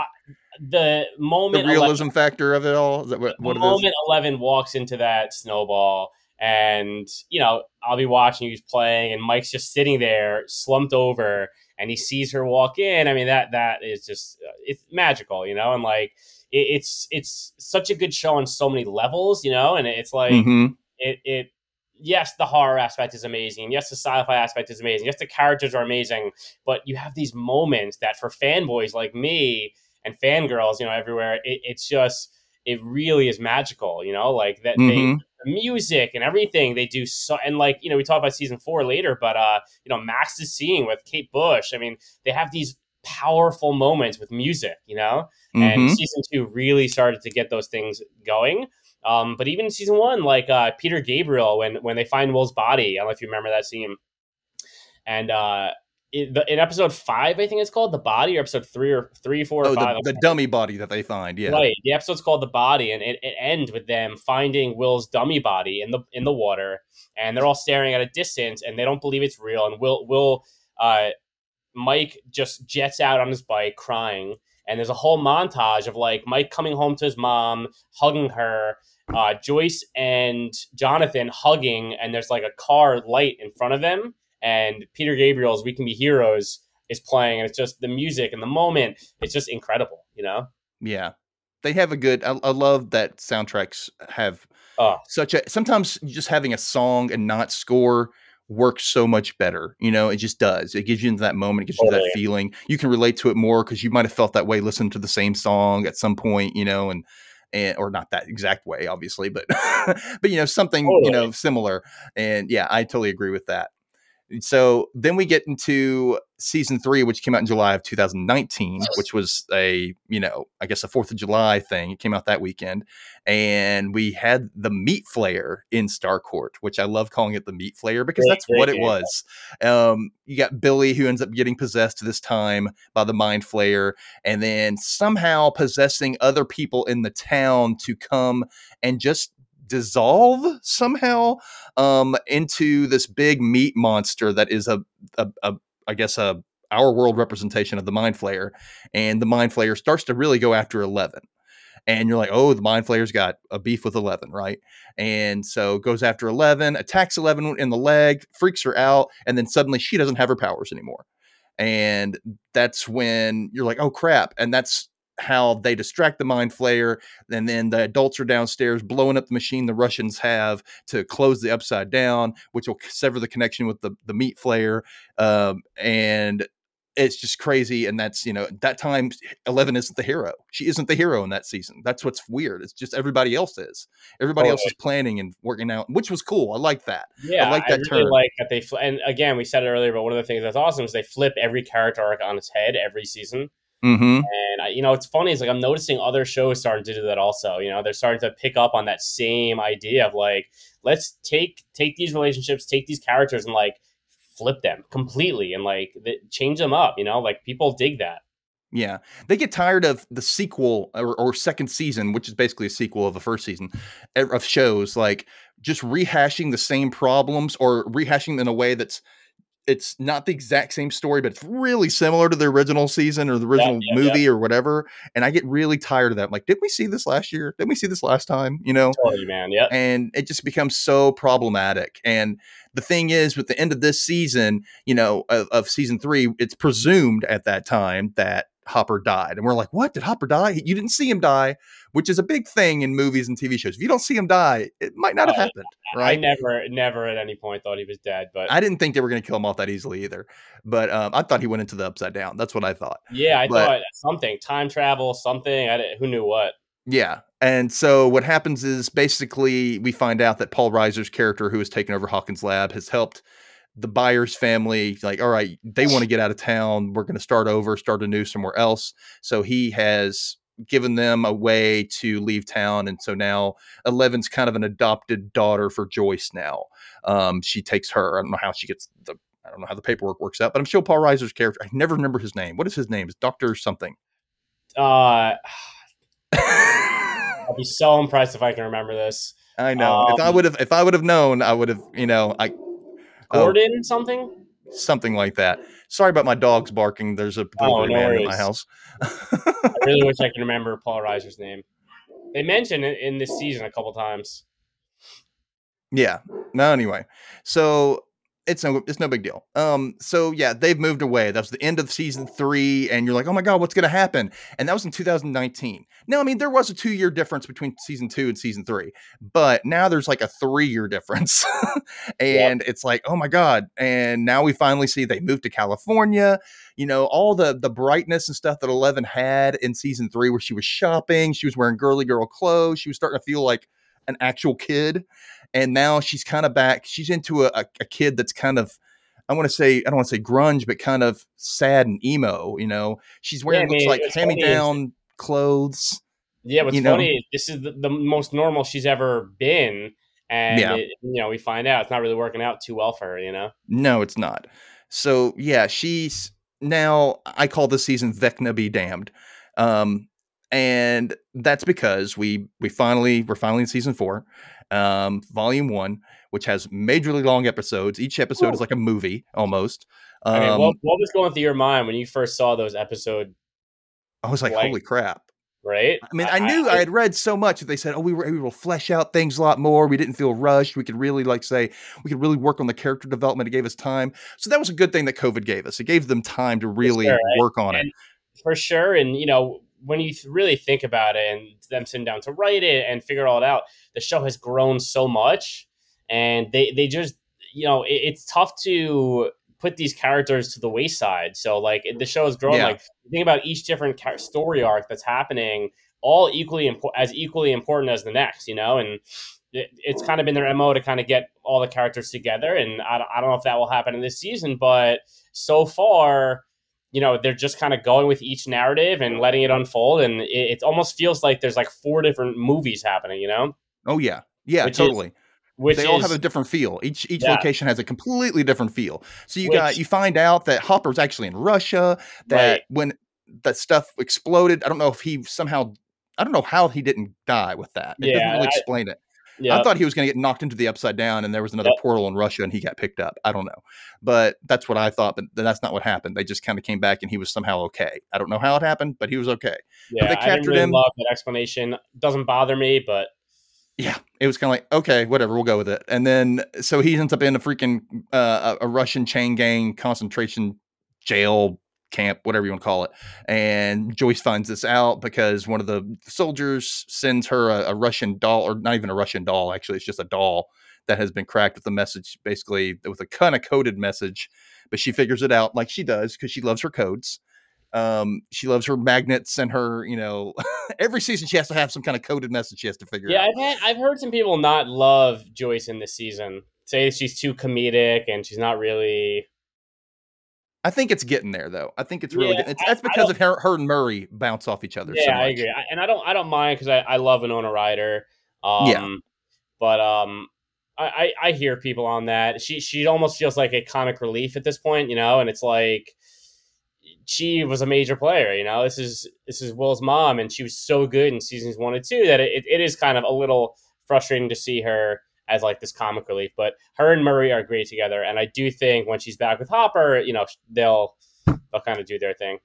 [SPEAKER 5] the moment the
[SPEAKER 4] realism factor of it all. Is that what,
[SPEAKER 5] the
[SPEAKER 4] what is?
[SPEAKER 5] moment Eleven walks into that snowball, and you know, I'll be watching who's playing, and Mike's just sitting there, slumped over, and he sees her walk in. I mean, that that is just uh, it's magical, you know, and like it, it's it's such a good show on so many levels, you know, and it's like
[SPEAKER 4] Mhm.
[SPEAKER 5] it it. Yes, the horror aspect is amazing. Yes, the sci-fi aspect is amazing. Yes, the characters are amazing. But you have these moments that, for fanboys like me and fangirls, you know, everywhere, it, it's just it really is magical. You know, like that they
[SPEAKER 4] Mhm.
[SPEAKER 5] the music and everything they do so and like you know we talk about season four later but uh you know max is seeing with kate bush i mean they have these powerful moments with music you know and
[SPEAKER 4] Mhm.
[SPEAKER 5] season two really started to get those things going um but even season one like uh peter gabriel when when they find will's body i don't know if you remember that scene and uh in, the, in episode five i think it's called the body or episode three or three four or five.
[SPEAKER 4] the, the dummy body that they find. Yeah.
[SPEAKER 5] Right. The episode's called "The Body," and it, it ends with them finding Will's dummy body in the in the water, and they're all staring at a distance, and they don't believe it's real. And Will Will uh, Mike just jets out on his bike crying, and there's a whole montage of like Mike coming home to his mom, hugging her, uh, Joyce and Jonathan hugging, and there's like a car light in front of them, and Peter Gabriel's "We Can Be Heroes." is playing and it's just the music and the moment it's just incredible you know
[SPEAKER 4] Yeah. They have a good. I, I love that soundtracks have
[SPEAKER 5] Oh,
[SPEAKER 4] such a. Sometimes just having a song and not score works so much better. You know, it just does. It gives you into that moment. It gives you that feeling. You can relate to it more because you might have felt that way listening to the same song at some point. You know, and and or not that exact way, obviously, but but you know something you know similar. And yeah, I totally agree with that. So then we get into season three, which came out in July of 2019, which was a, you know, I guess a Fourth of July thing. It came out that weekend. And we had the Meat Flayer in Starcourt, which I love calling it the Meat Flayer because that's what it was. Um, you got Billy, who ends up getting possessed this time by the Mind Flayer, and then somehow possessing other people in the town to come and just dissolve somehow um, into this big meat monster that is a, a, a I guess a our world representation of the Mind Flayer, and the Mind Flayer starts to really go after Eleven, and you're like, oh, the Mind Flayer's got a beef with Eleven, right? And so goes after Eleven, attacks Eleven in the leg, freaks her out, and then suddenly she doesn't have her powers anymore, and that's when you're like, oh crap, and that's how they distract the mind flayer and then the adults are downstairs blowing up the machine the russians have to close the upside down which will sever the connection with the, the meat flayer um, and it's just crazy and that's you know that time 11 isn't the hero she isn't the hero in that season that's what's weird it's just everybody else is everybody else
[SPEAKER 5] Totally.
[SPEAKER 4] is planning and working out which was cool i like that
[SPEAKER 5] yeah, I
[SPEAKER 4] like that
[SPEAKER 5] really
[SPEAKER 4] turn.
[SPEAKER 5] like that they fl- and again we said it earlier, but one of the things that's awesome is they flip every character arc on its head every season.
[SPEAKER 4] Mm-hmm
[SPEAKER 5] And I, you know, it's funny is like I'm noticing other shows starting to do that also. You know, they're starting to pick up on that same idea of like let's take take these relationships, take these characters, and like flip them completely and like th- change them up. You know, like people dig that.
[SPEAKER 4] Yeah, they get tired of the sequel or, or second season, which is basically a sequel of the first season of shows, like just rehashing the same problems or rehashing them in a way that's it's not the exact same story, but it's really similar to the original season or the original
[SPEAKER 5] yeah,
[SPEAKER 4] movie or whatever. And I get really tired of that. I'm like, did we see this last year? Did we see this last time? You know?
[SPEAKER 5] Totally, man. Yep.
[SPEAKER 4] and it just becomes so problematic. And the thing is, with the end of this season, you know, of, of season three, it's presumed at that time that Hopper died, and we're like, "What? Did Hopper die? You didn't see him die," which is a big thing in movies and TV shows. If you don't see him die, it might not have
[SPEAKER 5] Oh,
[SPEAKER 4] happened,
[SPEAKER 5] I never, never at any point thought he was dead, but
[SPEAKER 4] I didn't think they were going to kill him off that easily either, but um, I thought he went into the upside down. That's what I thought.
[SPEAKER 5] yeah, I
[SPEAKER 4] but-
[SPEAKER 5] thought something time travel, something. I didn't, who knew what.
[SPEAKER 4] Yeah. And so what happens is basically we find out that Paul Reiser's character, who has taken over Hawkins Lab, has helped the Byers' family. Like, all right, they want to get out of town. We're going to start over, start anew somewhere else. So he has given them a way to leave town, and so now Eleven's kind of an adopted daughter for Joyce. Now, um, she takes her. I don't know how she gets the. I don't know how the paperwork works out, but I'm sure Paul Reiser's character. I never remember his name. What is his name? Is Doctor something?
[SPEAKER 5] Uh, I'll be so impressed if I can remember this.
[SPEAKER 4] I know. if I
[SPEAKER 5] Um,
[SPEAKER 4] would have, if I would have known, I would have. You know, I Oh.
[SPEAKER 5] Something.
[SPEAKER 4] something like that. Sorry about my dogs barking. There's a
[SPEAKER 5] Oh, no
[SPEAKER 4] man in my house.
[SPEAKER 5] I really wish I could remember Paul Reiser's name. They mentioned it in this season a couple times.
[SPEAKER 4] Yeah. No, anyway. So it's no it's no big deal. Um, so yeah, they've moved away. That was the end of season three, and you're like, oh my god, what's gonna happen? And that was in 2019. Now, I mean, there was a two-year difference between season two and season three, but now there's like a three-year difference. and it's like, oh my god. And now we finally see they moved to California. You know, all the the brightness and stuff that Eleven had in season three, where she was shopping, she was wearing girly girl clothes, she was starting to feel like an actual kid and now she's kind of back. She's into a, a, kid that's kind of, I want to say, I don't want to say grunge, but kind of sad and emo. You know, she's wearing
[SPEAKER 5] I
[SPEAKER 4] looks like hand me down clothes.
[SPEAKER 5] Yeah, what's
[SPEAKER 4] You know?
[SPEAKER 5] funny is this is the, the most normal she's ever been, and
[SPEAKER 4] Yeah.
[SPEAKER 5] it- you know we find out it's not really working out too well for her. You know,
[SPEAKER 4] No, it's not. So yeah, she's now. I call this season Vecna be damned, um, and that's because we we finally we're finally in season four, um, volume one, which has majorly long episodes. Each episode is like a movie almost.
[SPEAKER 5] I mean,
[SPEAKER 4] Um,
[SPEAKER 5] what, what was going through your mind when you first saw those episodes?
[SPEAKER 4] I was like,
[SPEAKER 5] like-
[SPEAKER 4] holy crap.
[SPEAKER 5] Right?
[SPEAKER 4] I mean, I knew I, had read so much that they said, "Oh, we were able to flesh out things a lot more. We didn't feel rushed. We could really, like, say, we could really work on the character development. It gave us time. So that was a good thing that COVID gave us. It gave them time to really
[SPEAKER 5] sure, right?
[SPEAKER 4] work on it.
[SPEAKER 5] For sure. And you know, when you really think about it, and them sitting down to write it and figure all it out, the show has grown so much, and they they just you know it, it's tough to put these characters to the wayside. So like the show has grown.
[SPEAKER 4] Yeah.
[SPEAKER 5] Like think about each different story arc that's happening, all equally impo- as equally important as the next. You know, and it, it's kind of been their mo to kind of get all the characters together. And I, I don't know if that will happen in this season, but so far you know they're just kind of going with each narrative and letting it unfold and it, it almost feels like there's like four different movies happening you know
[SPEAKER 4] Oh yeah, yeah,
[SPEAKER 5] Which is-
[SPEAKER 4] totally.
[SPEAKER 5] which
[SPEAKER 4] they
[SPEAKER 5] is
[SPEAKER 4] all have a different feel. Each each
[SPEAKER 5] Yeah.
[SPEAKER 4] location has a completely different feel. So you got you find out that Hopper's actually in Russia. That
[SPEAKER 5] Right.
[SPEAKER 4] when that stuff exploded, I don't know if he somehow. I don't know how he didn't die with that. It
[SPEAKER 5] Yeah,
[SPEAKER 4] doesn't really
[SPEAKER 5] I-
[SPEAKER 4] explain it.
[SPEAKER 5] Yeah
[SPEAKER 4] I thought he was going to get knocked into the upside down, and there was another
[SPEAKER 5] Yep.
[SPEAKER 4] portal in Russia, and he got picked up. I don't know, but that's what I thought. But that's not what happened. They just kind of came back, and he was somehow okay. I don't know how it happened, but he was okay.
[SPEAKER 5] yeah
[SPEAKER 4] they
[SPEAKER 5] i didn't
[SPEAKER 4] captured
[SPEAKER 5] really
[SPEAKER 4] him.
[SPEAKER 5] love that explanation doesn't bother me but
[SPEAKER 4] Yeah, it was kind of like okay, whatever, we'll go with it. And then so he ends up in a freaking uh, a Russian chain gang concentration jail camp, whatever you want to call it. And Joyce finds this out because one of the soldiers sends her a, a Russian doll, or not even a Russian doll, actually, it's just a doll that has been cracked with a message, basically with a kind of coded message. But she figures it out like she does because she loves her codes. Um, she loves her magnets and her, you know, every season she has to have some kind of coded message she has to figure
[SPEAKER 5] yeah
[SPEAKER 4] out.
[SPEAKER 5] i've i've heard some people not love joyce in this season say she's too comedic and she's not really
[SPEAKER 4] I think it's getting there though. I think it's really
[SPEAKER 5] Yeah,
[SPEAKER 4] getting, it's,
[SPEAKER 5] I-
[SPEAKER 4] that's because of her, her and Murray bounce off each other. so
[SPEAKER 5] yeah i agree I, and i don't i don't mind because I, I love Winona Ryder um
[SPEAKER 4] Yeah.
[SPEAKER 5] but um I, I I hear people on that she she almost feels like a comic relief at this point you know and it's like she was a major player you know this is this is will's mom and she was so good in seasons one and two that it, it is kind of a little frustrating to see her as like this comic relief but her and murray are great together and i do think when she's back with hopper you know they'll they'll kind of do their thing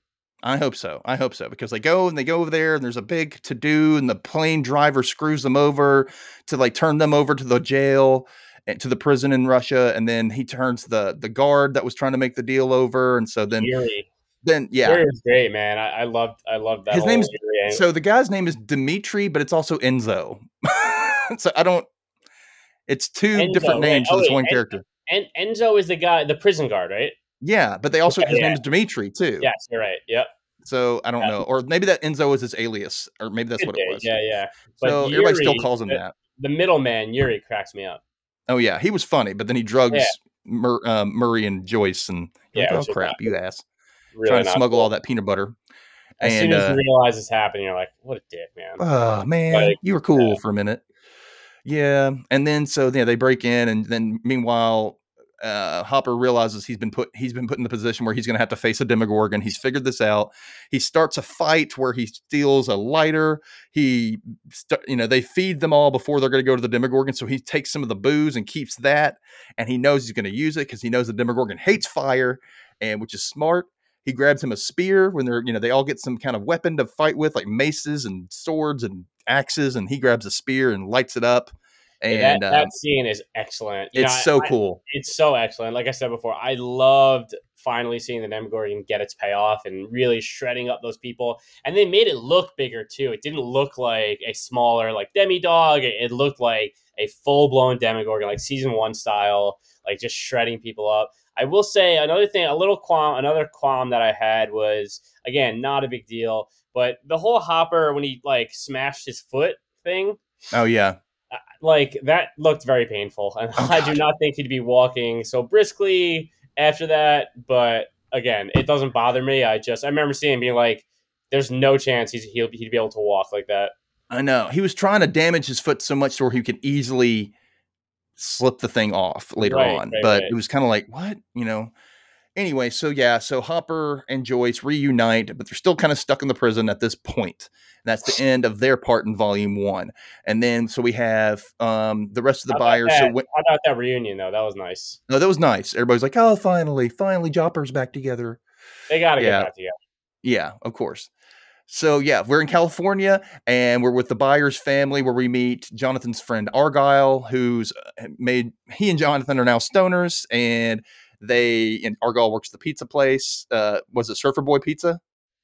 [SPEAKER 4] I hope so. I hope so because they go and they go over there and there's a big to do and the plane driver screws them over to like turn them over to the jail eh, to the prison in Russia and then he turns the the guard that was trying to make the deal over and so then
[SPEAKER 5] Eerie.
[SPEAKER 4] then yeah.
[SPEAKER 5] Great man i, I loved i loved that
[SPEAKER 4] His name's-. So the guy's name is Dimitri but it's also Enzo. so I don't it's two
[SPEAKER 5] Enzo,
[SPEAKER 4] different
[SPEAKER 5] right.
[SPEAKER 4] names
[SPEAKER 5] Oh,
[SPEAKER 4] for this
[SPEAKER 5] wait,
[SPEAKER 4] one
[SPEAKER 5] En-
[SPEAKER 4] character.
[SPEAKER 5] and enzo is the guy the prison guard right
[SPEAKER 4] Yeah, but they also
[SPEAKER 5] Okay,
[SPEAKER 4] his
[SPEAKER 5] yeah.
[SPEAKER 4] name is Dimitri too.
[SPEAKER 5] yes you're right yep
[SPEAKER 4] So I don't
[SPEAKER 5] Yeah.
[SPEAKER 4] know, or maybe that Enzo is his alias, or maybe that's what it was.
[SPEAKER 5] Yeah, yeah. But
[SPEAKER 4] So everybody still calls him
[SPEAKER 5] the,
[SPEAKER 4] that.
[SPEAKER 5] The middleman Yuri cracks me up.
[SPEAKER 4] Oh yeah, he was funny, but then he drugs
[SPEAKER 5] Yeah.
[SPEAKER 4] Mur- um, Murray and Joyce, and
[SPEAKER 5] Yeah,
[SPEAKER 4] like, oh crap,
[SPEAKER 5] not
[SPEAKER 4] you ass,
[SPEAKER 5] Really
[SPEAKER 4] trying to smuggle
[SPEAKER 5] cool.
[SPEAKER 4] all that peanut butter.
[SPEAKER 5] As
[SPEAKER 4] and
[SPEAKER 5] soon as
[SPEAKER 4] uh,
[SPEAKER 5] you realize it's happening, you're like, "What a dick, man!"
[SPEAKER 4] oh man,
[SPEAKER 5] Like,
[SPEAKER 4] you were cool
[SPEAKER 5] yeah.
[SPEAKER 4] for a minute. Yeah, and then so yeah, they break in, and then meanwhile, uh, Hopper realizes he's been put he's been put in the position where he's going to have to face a Demogorgon. He's figured this out. He starts a fight where he steals a lighter. He, st- you know, they feed them all before they're going to go to the Demogorgon. So he takes some of the booze and keeps that, and he knows he's going to use it because he knows the Demogorgon hates fire, and which is smart. He grabs him a spear when they're, you know, they all get some kind of weapon to fight with, like maces and swords and axes, and he grabs a spear and lights it up. And
[SPEAKER 5] that,
[SPEAKER 4] um,
[SPEAKER 5] that scene is excellent. You
[SPEAKER 4] it's
[SPEAKER 5] know,
[SPEAKER 4] so
[SPEAKER 5] I-
[SPEAKER 4] cool.
[SPEAKER 5] it's so excellent. Like I said before, I loved finally seeing the Demogorgon get its payoff and really shredding up those people. And they made it look bigger too. It didn't look like a smaller like demi dog. It, it looked like a full blown Demogorgon, like season one style, like just shredding people up. I will say another thing, a little qualm, another qualm that I had was again not a big deal, but the whole Hopper when he like smashed his foot thing
[SPEAKER 4] Oh yeah,
[SPEAKER 5] like that looked very painful and
[SPEAKER 4] Oh,
[SPEAKER 5] i do not think he'd be walking so briskly after that but again it doesn't bother me i just i remember seeing him being like there's no chance he's he'll, he'd be able to walk like that
[SPEAKER 4] I know. He was trying to damage his foot so much to where he could easily slip the thing off later
[SPEAKER 5] Right,
[SPEAKER 4] on.
[SPEAKER 5] right,
[SPEAKER 4] but
[SPEAKER 5] right.
[SPEAKER 4] it was kind of like, what? You know? Anyway, so yeah, so Hopper and Joyce reunite, but they're still kind of stuck in the prison at this point. And that's the end of their part in volume one. And then so we have um the rest of the Byers. So when,
[SPEAKER 5] how about that reunion though that was nice
[SPEAKER 4] no, that was nice. Everybody's like, oh, finally, finally, Jopper's back together.
[SPEAKER 5] they gotta
[SPEAKER 4] Yeah.
[SPEAKER 5] get back together
[SPEAKER 4] Yeah, of course. So yeah, we're in California and we're with the Byers family where we meet Jonathan's friend Argyle, who's uh, made he and Jonathan are now stoners and they and Argyle works at the pizza place. Uh, was it Surfer Boy Pizza?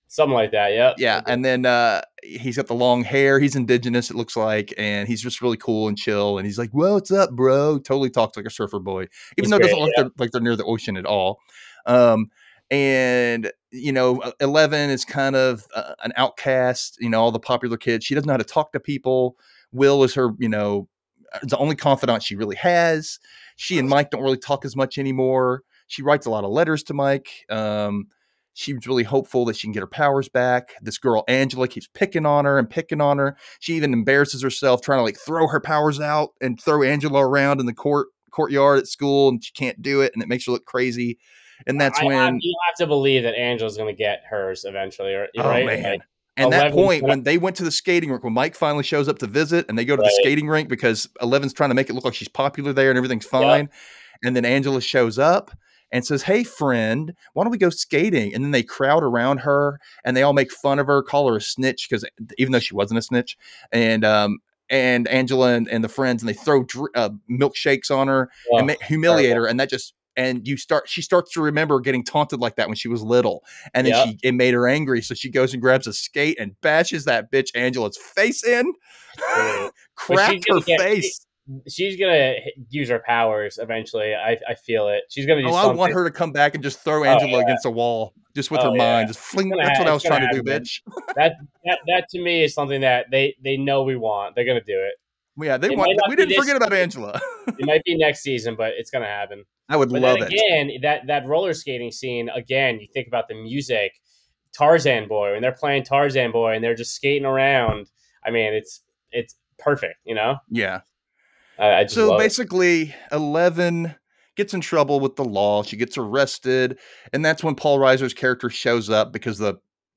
[SPEAKER 5] something like that yeah
[SPEAKER 4] Yeah, and then uh, he's got the long hair. He's indigenous, it looks like, and he's just really cool and chill. And he's like, "Well, what's up, bro?" Totally talks like a surfer boy, even
[SPEAKER 5] He's
[SPEAKER 4] though it doesn't look they're, like they're near the ocean at all. Um, and you know, uh, Eleven is kind of uh, an outcast. You know, all the popular kids. She doesn't know how to talk to people. Will is her, you know, uh, the only confidant she really has. She and Mike don't really talk as much anymore. She writes a lot of letters to Mike. Um, she's really hopeful that she can get her powers back. This girl Angela keeps picking on her and picking on her. She even embarrasses herself trying to like throw her powers out and throw Angela around in the court courtyard at school, and she can't do it, and it makes her look crazy. And that's
[SPEAKER 5] I, I,
[SPEAKER 4] when
[SPEAKER 5] you have to believe that angela's gonna get hers eventually
[SPEAKER 4] Oh,
[SPEAKER 5] right
[SPEAKER 4] man.
[SPEAKER 5] Like,
[SPEAKER 4] And that point, when they went to the skating rink, when Mike finally shows up to visit and they go to
[SPEAKER 5] Right.
[SPEAKER 4] the skating rink because Eleven's trying to make it look like she's popular there and everything's fine. And then Angela shows up and says, Hey, friend, why don't we go skating? And then they crowd around her and they all make fun of her, call her a snitch because even though she wasn't a snitch. And, um, and Angela and, and the friends, and they throw dr- uh, milkshakes on her and ma- humiliate her. And that just, and you start, she starts to remember getting taunted like that when she was little. And then
[SPEAKER 5] Yep.
[SPEAKER 4] she, it made her angry. So she goes and grabs a skate and bashes that bitch Angela's face in,
[SPEAKER 5] But
[SPEAKER 4] cracked her
[SPEAKER 5] get-
[SPEAKER 4] face.
[SPEAKER 5] She's gonna use her powers eventually i, I feel it she's gonna do
[SPEAKER 4] Oh, I want her to come back and just throw oh, Angela
[SPEAKER 5] yeah.
[SPEAKER 4] against a wall, just with
[SPEAKER 5] Oh,
[SPEAKER 4] her
[SPEAKER 5] yeah.
[SPEAKER 4] mind, just fling. That's
[SPEAKER 5] ha-
[SPEAKER 4] what I was trying to do, bitch.
[SPEAKER 5] that, that that to me is something that they they know we want. They're gonna do it.
[SPEAKER 4] Yeah, they
[SPEAKER 5] It
[SPEAKER 4] want. We didn't forget about Angela.
[SPEAKER 5] It might be next season, but it's gonna happen.
[SPEAKER 4] I would
[SPEAKER 5] But
[SPEAKER 4] love
[SPEAKER 5] then
[SPEAKER 4] it.
[SPEAKER 5] again, that that roller skating scene again. You think about the music, Tarzan Boy, and they're playing Tarzan Boy, and they're just skating around. I mean, it's it's perfect. You know,
[SPEAKER 4] Yeah.
[SPEAKER 5] I, I
[SPEAKER 4] So
[SPEAKER 5] love it.
[SPEAKER 4] basically, Eleven gets in trouble with the law. She gets arrested, and that's when Paul Reiser's character shows up because the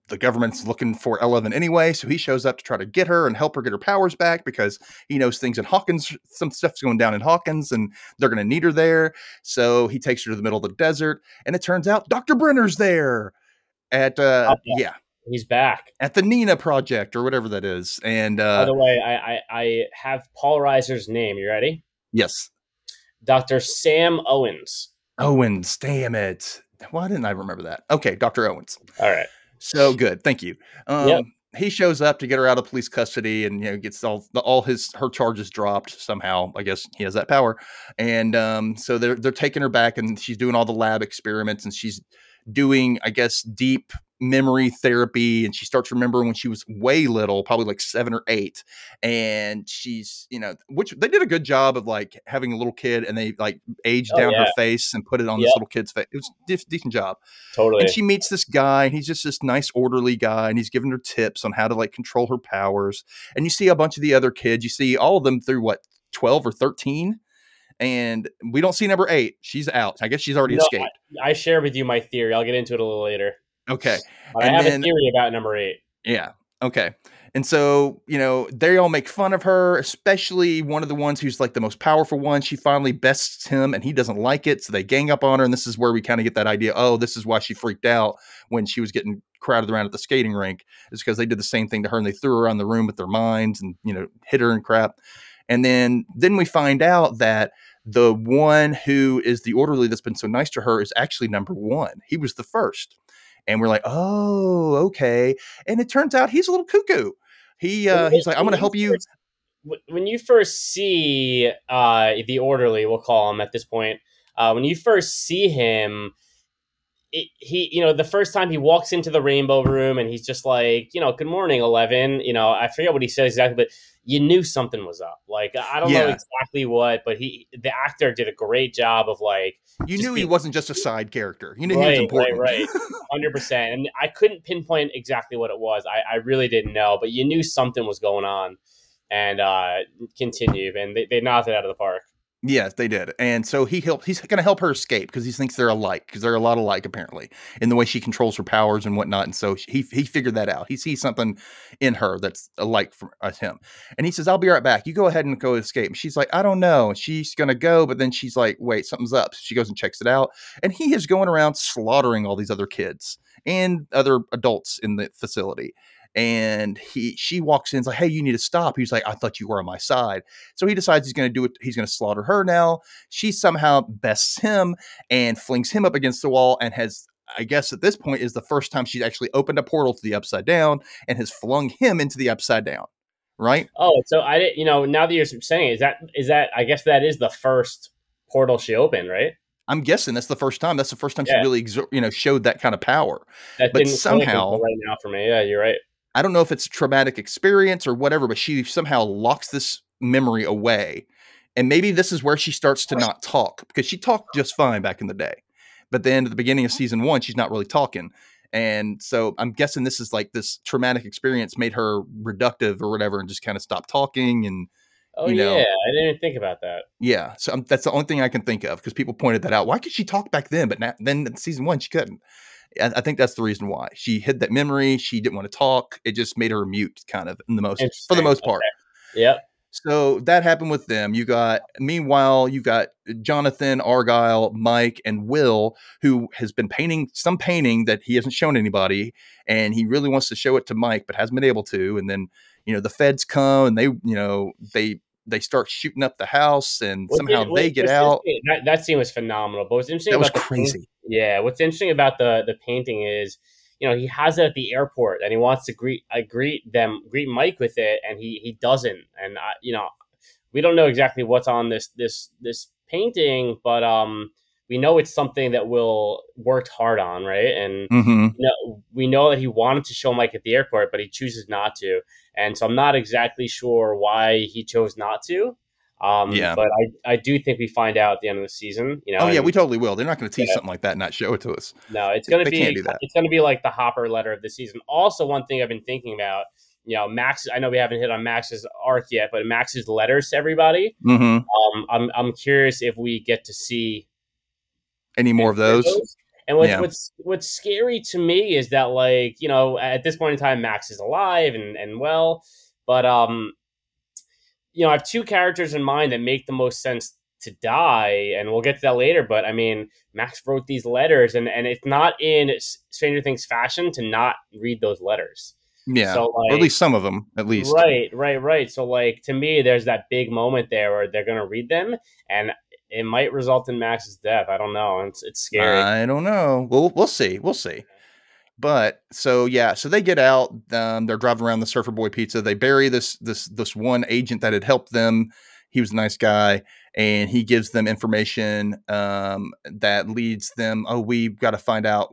[SPEAKER 4] the government's looking for Eleven anyway. So he shows up to try to get her and help her get her powers back because he knows things in Hawkins. Some stuff's going down in Hawkins, and they're going to need her there. So he takes her to the middle of the desert, and it turns out Doctor Brenner's there at uh, yeah
[SPEAKER 5] He's back.
[SPEAKER 4] at the Nina Project or whatever that is. And uh, By
[SPEAKER 5] the way, I, I I have Paul Reiser's name. You ready?
[SPEAKER 4] yes,
[SPEAKER 5] Dr. Sam Owens.
[SPEAKER 4] Owens. Damn it! Why didn't I remember that? Okay, Doctor Owens.
[SPEAKER 5] All right.
[SPEAKER 4] So good, thank you. Um,
[SPEAKER 5] Yep.
[SPEAKER 4] He shows up to get her out of police custody, and you know gets all the, all his her charges dropped somehow. I guess he has that power, and um, so they're they're taking her back, and she's doing all the lab experiments, and she's doing, I guess, deep memory therapy and she starts remembering when she was way little probably like seven or eight and she's you know which they did a good job of like having a little kid and they like aged
[SPEAKER 5] Oh,
[SPEAKER 4] down
[SPEAKER 5] yeah.
[SPEAKER 4] her face and put it on this little kid's face. It was a decent job.
[SPEAKER 5] Totally.
[SPEAKER 4] and she meets this guy and he's just this nice orderly guy and he's giving her tips on how to like control her powers. And you see a bunch of the other kids. You see all of them through what 12 or 13 and we don't see number eight she's out i guess she's already
[SPEAKER 5] No,
[SPEAKER 4] escaped
[SPEAKER 5] I share with you my theory. I'll get into it a little later.
[SPEAKER 4] okay
[SPEAKER 5] But I have
[SPEAKER 4] then-
[SPEAKER 5] a theory about number eight.
[SPEAKER 4] Yeah. Okay. And so, you know, they all make fun of her, especially one of the ones who's like the most powerful one. She finally bests him and he doesn't like it. So they gang up on her. And this is where we kind of get that idea oh, this is why she freaked out when she was getting crowded around at the skating rink. It's because they did the same thing to her and they threw her around the room with their minds and, you know, hit her and crap. And then then we find out that the one who is the orderly that's been so nice to her is actually number one. He was the first. And we're like, oh, okay. And it turns out he's a little cuckoo. He uh, he's like, I'm going to help you.
[SPEAKER 5] When you first see uh, the orderly, we'll call him at this point. Uh, when you first see him, it, he, you know, the first time he walks into the rainbow room and he's just like, you know, good morning, Eleven. You know, I forget what he said exactly, but you knew something was up. Like, I don't know exactly what, but he, the actor, did a great job of like,
[SPEAKER 4] You knew he wasn't just a side character. You knew he was important.
[SPEAKER 5] right, right, hundred percent. And I couldn't pinpoint exactly what it was. I, I really didn't know, but you knew something was going on. And uh, continue, and they, they knocked it out of the park.
[SPEAKER 4] Yes, they did. And so he helped he's gonna help her escape because he thinks they're alike, because they're a lot alike apparently, in the way she controls her powers and whatnot. And so he he figured that out. He sees something in her that's alike from him. And he says, I'll be right back. You go ahead and go escape. And she's like, I don't know. She's gonna go, but then she's like, wait, something's up. So she goes and checks it out. And he is going around slaughtering all these other kids and other adults in the facility. And he she walks in, and is like, Hey, you need to stop. He's like, I thought you were on my side. So he decides he's going to do it. He's going to slaughter her now. She somehow bests him and flings him up against the wall and has, I guess at this point, is the first time she's actually opened a portal to the upside down and has flung him into the upside down. Right?
[SPEAKER 5] Oh, so I didn't. You know, now that you're saying, is that, is that? I guess that is the first portal she opened, right?
[SPEAKER 4] I'm guessing that's the first time. That's the first time
[SPEAKER 5] Yeah.
[SPEAKER 4] she really, you know, showed that kind of power.
[SPEAKER 5] That
[SPEAKER 4] But
[SPEAKER 5] didn't
[SPEAKER 4] somehow-
[SPEAKER 5] right now for me. Yeah, you're right.
[SPEAKER 4] I don't know if it's a traumatic experience or whatever, but she somehow locks this memory away. And maybe this is where she starts to not talk because she talked just fine back in the day. But then at the beginning of season one, she's not really talking. And so I'm guessing this is like this traumatic experience made her reductive or whatever and just kind of stopped talking. And
[SPEAKER 5] Oh
[SPEAKER 4] You know.
[SPEAKER 5] yeah, I didn't even think about that.
[SPEAKER 4] yeah, so um, that's the only thing I can think of because people pointed that out. Why could she talk back then? But now, then in season one, she couldn't. I, I think that's the reason why she hid that memory. She didn't want to talk. It just made her mute, kind of, in the most for the most part.
[SPEAKER 5] Yep.
[SPEAKER 4] So that happened with them. You got, meanwhile, you got Jonathan, Argyle, Mike, and Will, who has been painting some painting that he hasn't shown anybody, and he really wants to show it to Mike, but hasn't been able to. And then, you know, the feds come and they, you know, they they start shooting up the house, and somehow they get out.
[SPEAKER 5] That, that scene was phenomenal. But what's interesting
[SPEAKER 4] That was
[SPEAKER 5] about the paint-
[SPEAKER 4] crazy.
[SPEAKER 5] Yeah, what's interesting about the the painting is, you know, he has it at the airport and he wants to greet uh, greet them greet Mike with it, and he he doesn't. And I, you know, we don't know exactly what's on this this this painting, but um, we know it's something that Will worked hard on, right? And
[SPEAKER 4] mm-hmm.
[SPEAKER 5] you know, we know that he wanted to show Mike at the airport, but he chooses not to. And so I'm not exactly sure why he chose not to. Um,
[SPEAKER 4] Yeah.
[SPEAKER 5] But I, I do think we find out at the end of the season. You know,
[SPEAKER 4] Oh yeah,
[SPEAKER 5] and-
[SPEAKER 4] we totally will. They're not going to tease
[SPEAKER 5] Yeah.
[SPEAKER 4] something like that and not show it to us.
[SPEAKER 5] no, it's gonna
[SPEAKER 4] they
[SPEAKER 5] be
[SPEAKER 4] can't do that.
[SPEAKER 5] it's gonna be like the Hopper letter of the season. Also, one thing I've been thinking about, you know, Max. I know we haven't hit on Max's arc yet, but Max's letters to everybody.
[SPEAKER 4] hmm
[SPEAKER 5] Um, I'm I'm curious if we get to see
[SPEAKER 4] Any more of those?
[SPEAKER 5] And what's
[SPEAKER 4] Yeah.
[SPEAKER 5] what's what's scary to me is that like you know at this point in time Max is alive and and well, but um, you know I have two characters in mind that make the most sense to die, and we'll get to that later. But I mean, Max wrote these letters, and and it's not in Stranger Things fashion to not read those letters.
[SPEAKER 4] Yeah,
[SPEAKER 5] So,
[SPEAKER 4] or at least some of them, at least.
[SPEAKER 5] Right, right, right. So like to me, there's that big moment there where they're gonna read them, and it might result in Max's death. I don't know. It's it's scary.
[SPEAKER 4] I don't know. We'll we'll see. We'll see. But so yeah, so they get out. Um, they're driving around the Surfer Boy Pizza. They bury this this this one agent that had helped them. He was a nice guy, and he gives them information um, that leads them. Oh, we've got to find out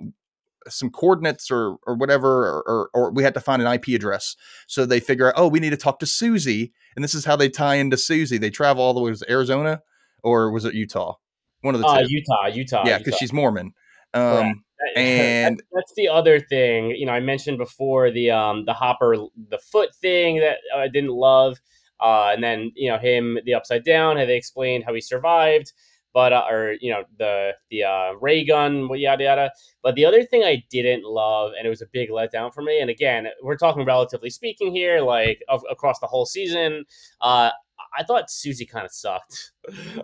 [SPEAKER 4] some coordinates or or whatever, or, or, or we had to find an IP address. So they figure out, oh, we need to talk to Susie, and this is how they tie into Susie. They travel all the way to Arizona, or was it Utah? One of the
[SPEAKER 5] Uh,
[SPEAKER 4] two.
[SPEAKER 5] Utah, Utah.
[SPEAKER 4] yeah, because she's Mormon. Um,
[SPEAKER 5] That-
[SPEAKER 4] and-
[SPEAKER 5] that's, that's the other thing. You know, I mentioned before the um the Hopper the foot thing that I didn't love, uh, and then you know him the upside down. How they explained how he survived, but uh, or you know the the uh, ray gun, yada yada. But the other thing I didn't love, and it was a big letdown for me. And again, we're talking relatively speaking here, like of, across the whole season. Uh, I thought Susie kind of sucked.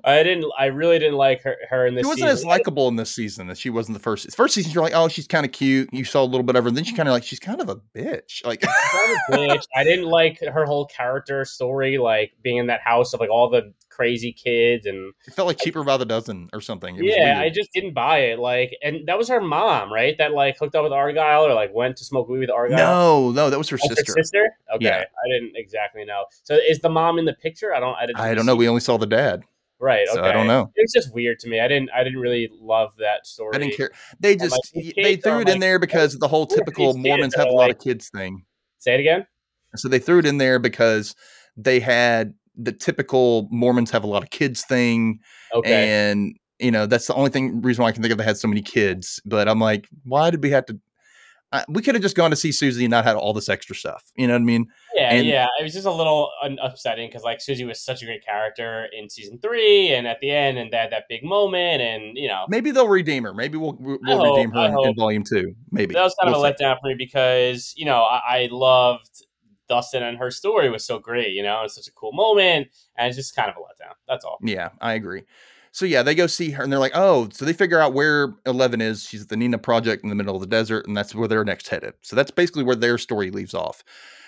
[SPEAKER 5] I didn't. I really didn't like her. Her in this
[SPEAKER 4] She wasn't
[SPEAKER 5] season.
[SPEAKER 4] as likable in this season as she was in the first. First season, you're like, oh, she's kind of cute. You saw a little bit of her, and then she kind of like, she's kind of a bitch. Like,
[SPEAKER 5] kind of bitch. I didn't like her whole character story, like being in that house of like all the crazy kids and
[SPEAKER 4] it felt like cheaper by the dozen or something.
[SPEAKER 5] Yeah, I just didn't buy it. Like, and that was her mom, right? That like hooked up with Argyle or like went to smoke weed with Argyle.
[SPEAKER 4] no, no, that was her
[SPEAKER 5] That's her
[SPEAKER 4] sister.
[SPEAKER 5] sister. Okay,
[SPEAKER 4] Yeah.
[SPEAKER 5] I didn't exactly know. So is the mom in the picture? I don't. I, didn't
[SPEAKER 4] I don't know. We only saw the dad.
[SPEAKER 5] right. Okay.
[SPEAKER 4] so I don't know.
[SPEAKER 5] It was just weird to me. I didn't. I didn't really love that story.
[SPEAKER 4] I didn't care. They just
[SPEAKER 5] like,
[SPEAKER 4] they threw it in there because the whole typical Mormons have a lot
[SPEAKER 5] like-
[SPEAKER 4] of kids thing.
[SPEAKER 5] Say it again.
[SPEAKER 4] So they threw it in there because they had the typical Mormons have a lot of kids thing,
[SPEAKER 5] Okay.
[SPEAKER 4] and you know that's the only thing reason why I can think of they had so many kids. But I'm like, why did we have to? I, we could have just gone to see Susie and not had all this extra stuff. You know what I mean?
[SPEAKER 5] Yeah,
[SPEAKER 4] And-
[SPEAKER 5] yeah. It was just a little upsetting because like Susie was such a great character in season three, and at the end, and they had that big moment, and you know
[SPEAKER 4] Maybe they'll redeem her. Maybe we'll we'll
[SPEAKER 5] I hope-
[SPEAKER 4] redeem her in, in volume two. Maybe
[SPEAKER 5] that was kind
[SPEAKER 4] We'll
[SPEAKER 5] of a
[SPEAKER 4] see.
[SPEAKER 5] letdown for me because you know I, I loved Dustin and her story was so great. You know, it's such a cool moment, and it's just kind of a letdown. That's all.
[SPEAKER 4] Yeah, I agree. So yeah, they go see her and they're like, oh, so they figure out where Eleven is. She's at the Nina Project in the middle of the desert, and that's where they're next headed. So that's basically where their story leaves off.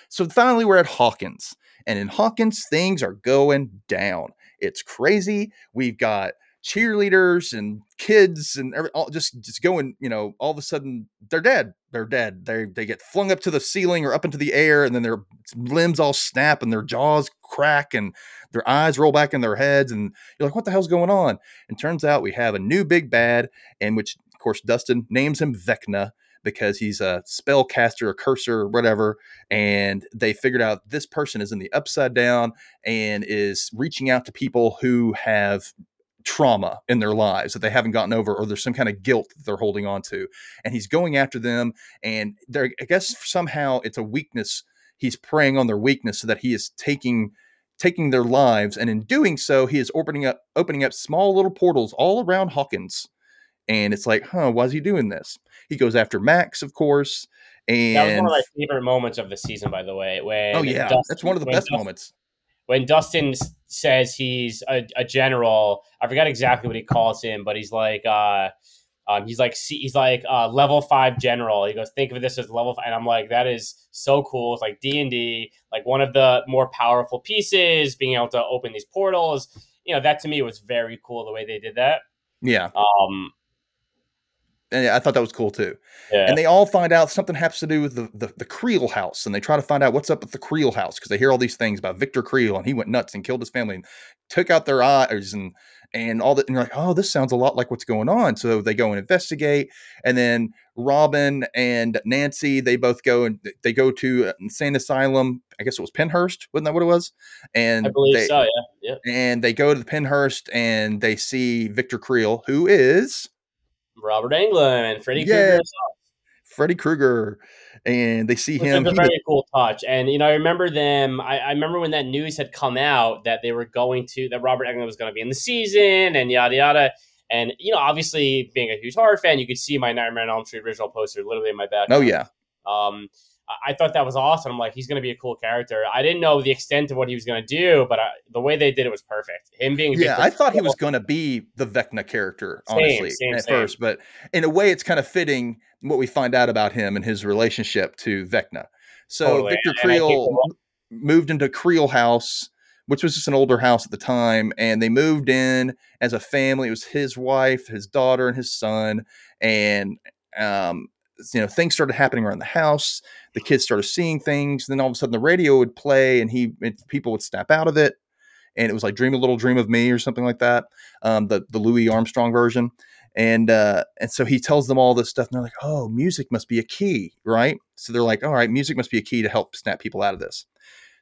[SPEAKER 4] So finally, we're at Hawkins, and in Hawkins, things are going down. It's crazy. We've got cheerleaders and kids and every, all just just going. You know, all of a sudden they're dead. They're dead. They they get flung up to the ceiling or up into the air, and then their limbs all snap and their jaws crack and their eyes roll back in their heads and you're like, what the hell's going on? And turns out we have a new big bad, and which, of course, Dustin names him Vecna because he's a spellcaster, a cursor, or whatever. And they figured out this person is in the upside down and is reaching out to people who have trauma in their lives that they haven't gotten over or there's some kind of guilt that they're holding on to. And he's going after them and they're i guess somehow it's a weakness. He's preying on their weakness so that he is taking taking their lives. And in doing so he is opening up opening up small little portals all around hawkins. And it's like huh why is he doing this? He goes after max of course and
[SPEAKER 5] That was one of my favorite moments of the season, by the way. Oh, when
[SPEAKER 4] oh yeah
[SPEAKER 5] Dustin-
[SPEAKER 4] that's one of the best
[SPEAKER 5] Dustin-
[SPEAKER 4] moments.
[SPEAKER 5] when Dustin s- says he's a, a general, I forgot exactly what he calls him, but he's like, uh, um, he's like, he's like uh, level five general. He goes, think of this as level, five. and I'm like, that is so cool. It's like D and D, like one of the more powerful pieces, being able to open these portals. You know, that to me was very cool the way they did that.
[SPEAKER 4] yeah
[SPEAKER 5] Um,
[SPEAKER 4] and i thought that was cool too
[SPEAKER 5] yeah,
[SPEAKER 4] and they all find out something has to do with the, the, the Creel house, and they try to find out what's up with the Creel house because they hear all these things about Victor Creel, and he went nuts and killed his family and took out their eyes and and all that. And you're like, oh, this sounds a lot like what's going on. So they go and investigate, and then Robin and Nancy they both go and they go to an insane asylum. I guess it was Pennhurst, wasn't that what it was? And
[SPEAKER 5] I believe
[SPEAKER 4] they,
[SPEAKER 5] so. Yeah, yeah.
[SPEAKER 4] And they go to the Pennhurst and they see Victor Creel, who is
[SPEAKER 5] Robert Englund and Freddy
[SPEAKER 4] Yeah.
[SPEAKER 5] Krueger.
[SPEAKER 4] Freddy Krueger, and they see
[SPEAKER 5] Which
[SPEAKER 4] him.
[SPEAKER 5] is a very cool touch. And you know, I remember them. I, I remember when that news had come out that they were going to that Robert Englund was going to be in the season and yada yada. And you know, obviously, being a huge horror fan, you could see my Nightmare on Elm Street original poster literally in my back.
[SPEAKER 4] oh yeah,
[SPEAKER 5] Um, I, thought that was awesome. I'm like, he's going to be a cool character. I didn't know the extent of what he was going to do, but I, the way they did it was perfect. Him being
[SPEAKER 4] yeah. I thought he was going to be the Vecna character, honestly,
[SPEAKER 5] same,
[SPEAKER 4] at
[SPEAKER 5] same.
[SPEAKER 4] first. But in a way, it's kind of fitting what we find out about him and his relationship to Vecna. So
[SPEAKER 5] Totally,
[SPEAKER 4] Victor Creel moved into Creel House, which was just an older house at the time, and they moved in as a family. It was his wife, his daughter, and his son, and um, you know things started happening around the house. The kids started seeing things. Then all of a sudden, the radio would play, and he people would snap out of it, and it was like "Dream a Little Dream of Me" or something like that. Um, the the Louis Armstrong version. And uh, and so he tells them all this stuff, and they're like, "Oh, music must be a key, right?" So they're like, "All right, music must be a key to help snap people out of this."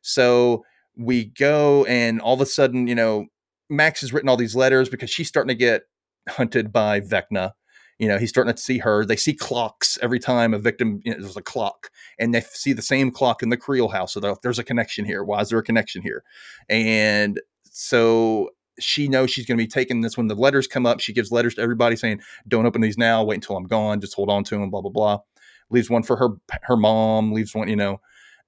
[SPEAKER 4] So we go, and all of a sudden, you know, Max has written all these letters because she's starting to get hunted by Vecna. You know, he's starting to see her. They see clocks every time a victim. You know, there's a clock, and they see the same clock in the Creel house. So like, there's a connection here. Why is there a connection here? And so she knows she's going to be taking this when the letters come up. She gives letters to everybody saying, "Don't open these now. Wait until I'm gone. Just hold on to them." Blah blah blah. Leaves one for her her mom. Leaves one, you know,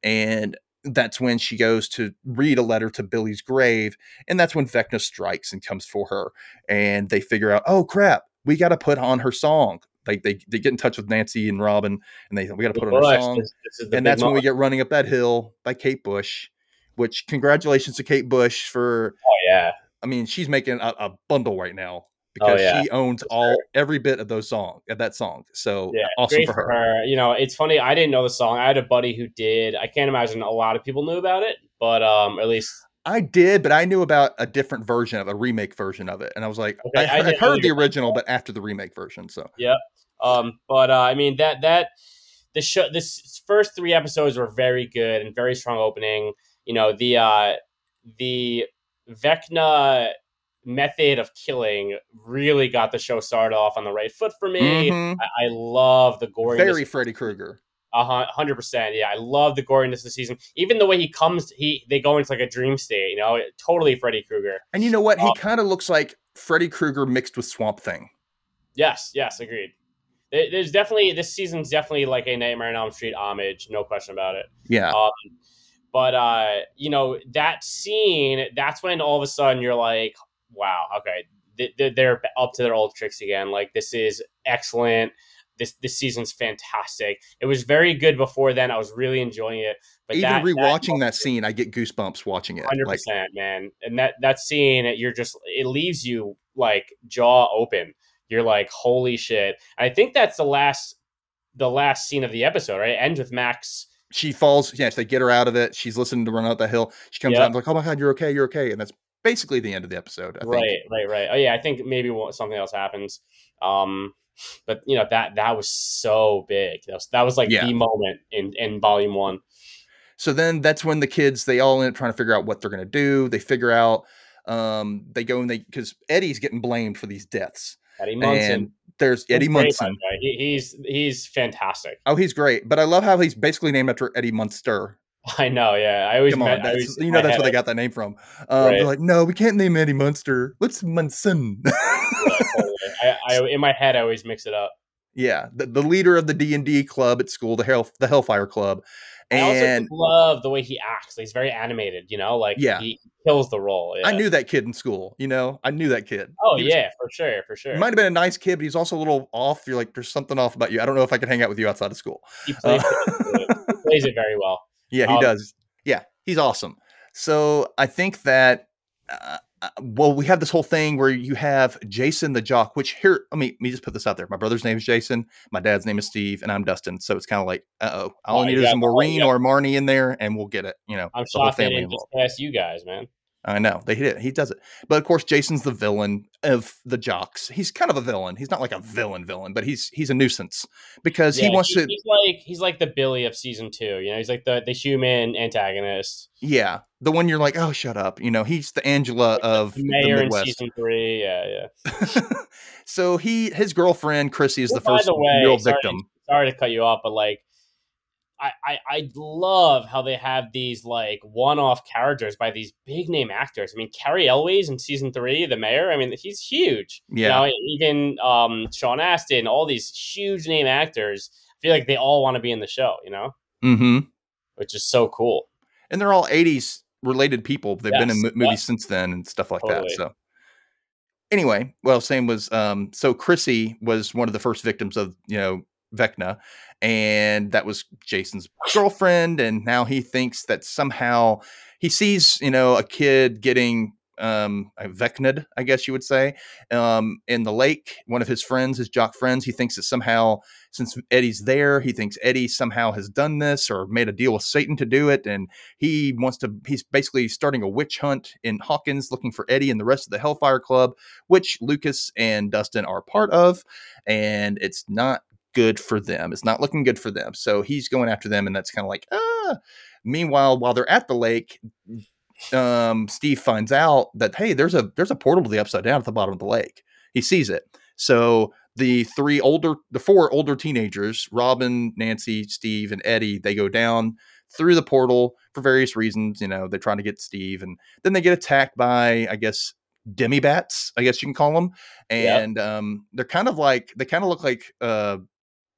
[SPEAKER 4] and that's when she goes to read a letter to Billy's grave, and that's when Vecna strikes and comes for her, and they figure out, oh crap, we got to put on her song. They, they they get in touch with Nancy and Robin, and they we got to put on her song,
[SPEAKER 5] This- this
[SPEAKER 4] and that's when we get running up that hill by Kate Bush. Which congratulations to Kate Bush for
[SPEAKER 5] Oh yeah,
[SPEAKER 4] I mean, she's making a, a bundle right now because
[SPEAKER 5] Oh, yeah,
[SPEAKER 4] she owns
[SPEAKER 5] for
[SPEAKER 4] all every bit of those song of that song. So
[SPEAKER 5] yeah,
[SPEAKER 4] awesome
[SPEAKER 5] great
[SPEAKER 4] for her.
[SPEAKER 5] You know, it's funny. I didn't know the song. I had a buddy who did. I can't imagine a lot of people knew about it, but um, at least
[SPEAKER 4] I did, but I knew about a different version of a remake version of it, and I was like,
[SPEAKER 5] Okay,
[SPEAKER 4] I,
[SPEAKER 5] I
[SPEAKER 4] heard the original, but after the remake version. So
[SPEAKER 5] Um, but uh, I mean that that the show this first three episodes were very good and very strong opening. You know the uh, the Vecna method of killing really got the show started off on the right foot for me.
[SPEAKER 4] Mhm.
[SPEAKER 5] I, I love the goriness.
[SPEAKER 4] very Freddy Krueger.
[SPEAKER 5] Hundred percent. Yeah, I love the goriness of the season. Even the way he comes, he they go into like a dream state. You know, totally Freddy Krueger.
[SPEAKER 4] And you know what? He
[SPEAKER 5] Oh.
[SPEAKER 4] kind of looks like Freddy Krueger mixed with Swamp Thing.
[SPEAKER 5] Yes, yes, agreed. There's definitely this season's definitely like a Nightmare on Elm Street homage, no question about it.
[SPEAKER 4] Yeah.
[SPEAKER 5] Um, but uh, you know that scene, that's when all of a sudden you're like, wow, okay, th- th- they're up to their old tricks again. Like this is excellent. This this season's fantastic. It was very good before then. I was really enjoying it. But
[SPEAKER 4] Even
[SPEAKER 5] that,
[SPEAKER 4] rewatching that, scene, I get goosebumps watching it.
[SPEAKER 5] hundred
[SPEAKER 4] Like,
[SPEAKER 5] percent, man. And that that scene, you're just it leaves you like jaw open. You're like, holy shit! And I think that's the last the last scene of the episode, right? It ends with Max.
[SPEAKER 4] she falls. Yes, they get her out of it. She's listening to run out the hill. She comes
[SPEAKER 5] Yep.
[SPEAKER 4] out and like, "Oh my god, you're okay, you're okay," and that's basically the end of the episode. I
[SPEAKER 5] Right,
[SPEAKER 4] think.
[SPEAKER 5] right, right. Oh yeah, I think maybe something else happens. Um, but you know that that was so big. That was, that was like
[SPEAKER 4] Yeah.
[SPEAKER 5] the moment in in volume one.
[SPEAKER 4] So then that's when the kids they all end up trying to figure out what they're going to do. They figure out um they go and they because Eddie's getting blamed for these deaths.
[SPEAKER 5] Eddie Munson.
[SPEAKER 4] And there's Eddie
[SPEAKER 5] He's
[SPEAKER 4] Munson.
[SPEAKER 5] He, he's he's fantastic.
[SPEAKER 4] Oh, he's great. But I love how he's basically named after Eddie Munster.
[SPEAKER 5] I know. Yeah, I always
[SPEAKER 4] Come
[SPEAKER 5] met,
[SPEAKER 4] on,
[SPEAKER 5] I always-
[SPEAKER 4] you know that's where they got that name from. Um,
[SPEAKER 5] Right.
[SPEAKER 4] They're like, no, we can't name Eddie Munster. What's Munson?
[SPEAKER 5] yeah, totally. I, I in my head I always mix it up.
[SPEAKER 4] yeah, the, the leader of the D and D club at school, the Hell the Hellfire Club,
[SPEAKER 5] I also
[SPEAKER 4] and
[SPEAKER 5] just love the way he acts. He's very animated, you know, like
[SPEAKER 4] Yeah.
[SPEAKER 5] he kills the role.
[SPEAKER 4] I knew that kid in school. You know, I knew that kid.
[SPEAKER 5] Oh
[SPEAKER 4] was-
[SPEAKER 5] yeah, for sure, for sure.
[SPEAKER 4] He might have been a nice kid, but he's also a little off. You're like, there's something off about you. I don't know if I can hang out with you outside of school.
[SPEAKER 5] he plays,
[SPEAKER 4] Uh,
[SPEAKER 5] it, he plays it very well.
[SPEAKER 4] Yeah, he
[SPEAKER 5] Um,
[SPEAKER 4] does. Yeah, he's awesome. So I think that, uh, uh, well, we have this whole thing where you have Jason the jock, which here, let me, let me just put this out there. My brother's name is Jason. My dad's name is Steve, and I'm Dustin. So it's kind of like, uh oh, all I need is a
[SPEAKER 5] oh,
[SPEAKER 4] Maureen
[SPEAKER 5] yeah.
[SPEAKER 4] or Marnie in there, and we'll get it. You know,
[SPEAKER 5] I'm
[SPEAKER 4] the
[SPEAKER 5] shocked
[SPEAKER 4] family
[SPEAKER 5] didn't just pass you guys, man.
[SPEAKER 4] I know they did. He does it, but of course, Jason's the villain of the jocks. He's kind of a villain. He's not like a villain villain, but he's he's a nuisance because he wants
[SPEAKER 5] he-
[SPEAKER 4] to.
[SPEAKER 5] He's like he's like the Billy of season two. You know, he's like the the human antagonist.
[SPEAKER 4] Yeah, the one you're like, oh, shut up. You know, he's the Angela of
[SPEAKER 5] The
[SPEAKER 4] the
[SPEAKER 5] mayor in season three. Yeah, yeah.
[SPEAKER 4] so he his girlfriend Chrissy is
[SPEAKER 5] Well,
[SPEAKER 4] the first
[SPEAKER 5] the way,
[SPEAKER 4] real
[SPEAKER 5] sorry-
[SPEAKER 4] victim.
[SPEAKER 5] Sorry to cut you off, but like. I, I, I love how they have these like one-off characters by these big name actors. I mean, Cary Elwes in season three, the mayor. I mean, he's huge.
[SPEAKER 4] Yeah.
[SPEAKER 5] You know, even um, Sean Astin, all these huge name actors. I feel like they all want to be in the show. You know,
[SPEAKER 4] Mm-hmm.
[SPEAKER 5] which is so cool.
[SPEAKER 4] And they're all '80s related people. They've been in mo- movies since then and stuff like
[SPEAKER 5] Totally.
[SPEAKER 4] that. So anyway, well, same was um. So Chrissy was one of the first victims of you know Vecna, and that was Jason's girlfriend. And now he thinks that somehow he sees you know a kid getting um, Vecna'd, I guess you would say, um, in the lake. One of his friends, his jock friends, he thinks that somehow, since Eddie's there, he thinks Eddie somehow has done this or made a deal with Satan to do it. And he wants to, he's basically starting a witch hunt in Hawkins looking for Eddie and the rest of the Hellfire Club, which Lucas and Dustin are part of. And it's not good for them. It's not looking good for them. So he's going after them. And that's kind of like, ah. Meanwhile, while they're at the lake, um, Steve finds out that hey, there's a there's a portal to the upside down at the bottom of the lake. He sees it. So the three older, the four older teenagers, Robin, Nancy, Steve, and Eddie, they go down through the portal for various reasons. You know, they're trying to get Steve, and then they get attacked by, I guess, demi bats. I guess you can call them, and yep. um, they're kind of like they kind of look like uh,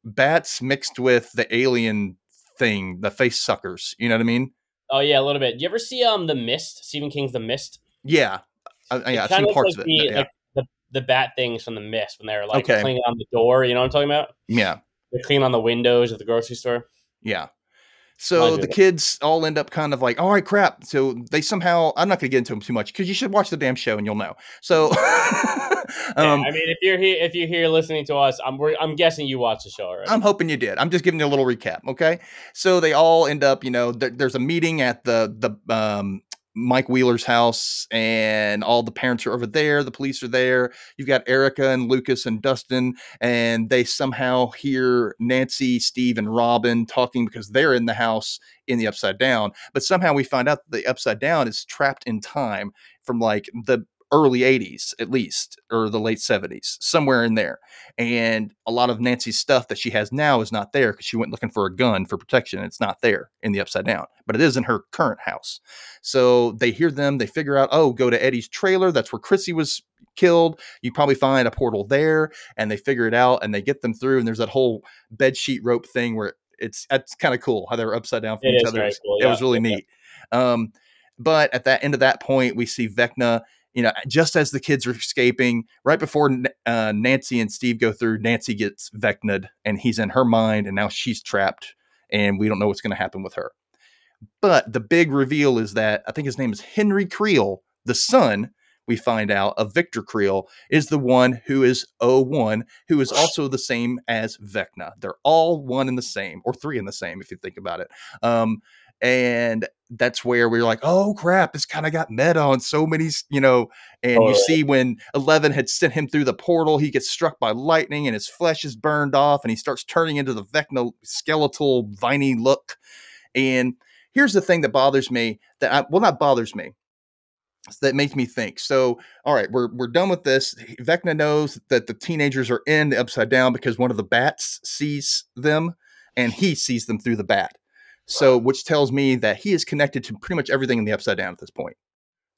[SPEAKER 4] bats mixed with the alien thing, the face suckers. You know what I mean?
[SPEAKER 5] Oh yeah, a little bit. Do you ever see um the Mist? Stephen King's The Mist.
[SPEAKER 4] Yeah, uh, yeah, I've seen parts like of it.
[SPEAKER 5] The,
[SPEAKER 4] yeah.
[SPEAKER 5] like the, the bat things from The Mist when they're like okay. cleaning on the door. You know what I'm talking about?
[SPEAKER 4] Yeah,
[SPEAKER 5] they're cleaning on the windows of the grocery store.
[SPEAKER 4] Yeah. So the kids all end up kind of like, all right, crap. So they somehow, I'm not going to get into them too much because you should watch the damn show and you'll know. So, um,
[SPEAKER 5] yeah, I mean, if you're here, if you're here listening to us, I'm I'm guessing you watched the show already.
[SPEAKER 4] I'm hoping you did. I'm just giving you a little recap. Okay. So they all end up, you know, th- there's a meeting at the the um, Mike Wheeler's house, and all the parents are over there. The police are there. You've got Erica and Lucas and Dustin, and they somehow hear Nancy, Steve, and Robin talking because they're in the house in the Upside Down. But somehow we find out the Upside Down is trapped in time from like the early 80s at least or the late 70s somewhere in there and a lot of nancy's stuff that she has now is not there because she went looking for a gun for protection it's not there in the upside down but it is in her current house so they hear them they figure out oh go to eddie's trailer that's where chrissy was killed you probably find a portal there and they figure it out and they get them through and there's that whole bed sheet rope thing where it's that's kind of cool how they're upside down from
[SPEAKER 5] it
[SPEAKER 4] each other
[SPEAKER 5] cool,
[SPEAKER 4] yeah. it was really yeah. neat um, but at that end of that point, we see Vecna you know, just as the kids are escaping, right before uh, Nancy and Steve go through, Nancy gets Vecna'd and he's in her mind, and now she's trapped, and we don't know what's going to happen with her. But the big reveal is that I think his name is Henry Creel, the son, we find out, of Victor Creel, is the one who is 01, who is also the same as Vecna. They're all one and the same, or three in the same, if you think about it. Um, and that's where we are like, oh crap, this kind of got meta on so many, you know. And oh, you see when Eleven had sent him through the portal, he gets struck by lightning and his flesh is burned off, and he starts turning into the Vecna skeletal, viney look. And here's the thing that bothers me that I, well, not bothers me, that makes me think. So, all right, we're we're done with this. Vecna knows that the teenagers are in the upside down because one of the bats sees them, and he sees them through the bat. So, which tells me that he is connected to pretty much everything in the upside down at this point,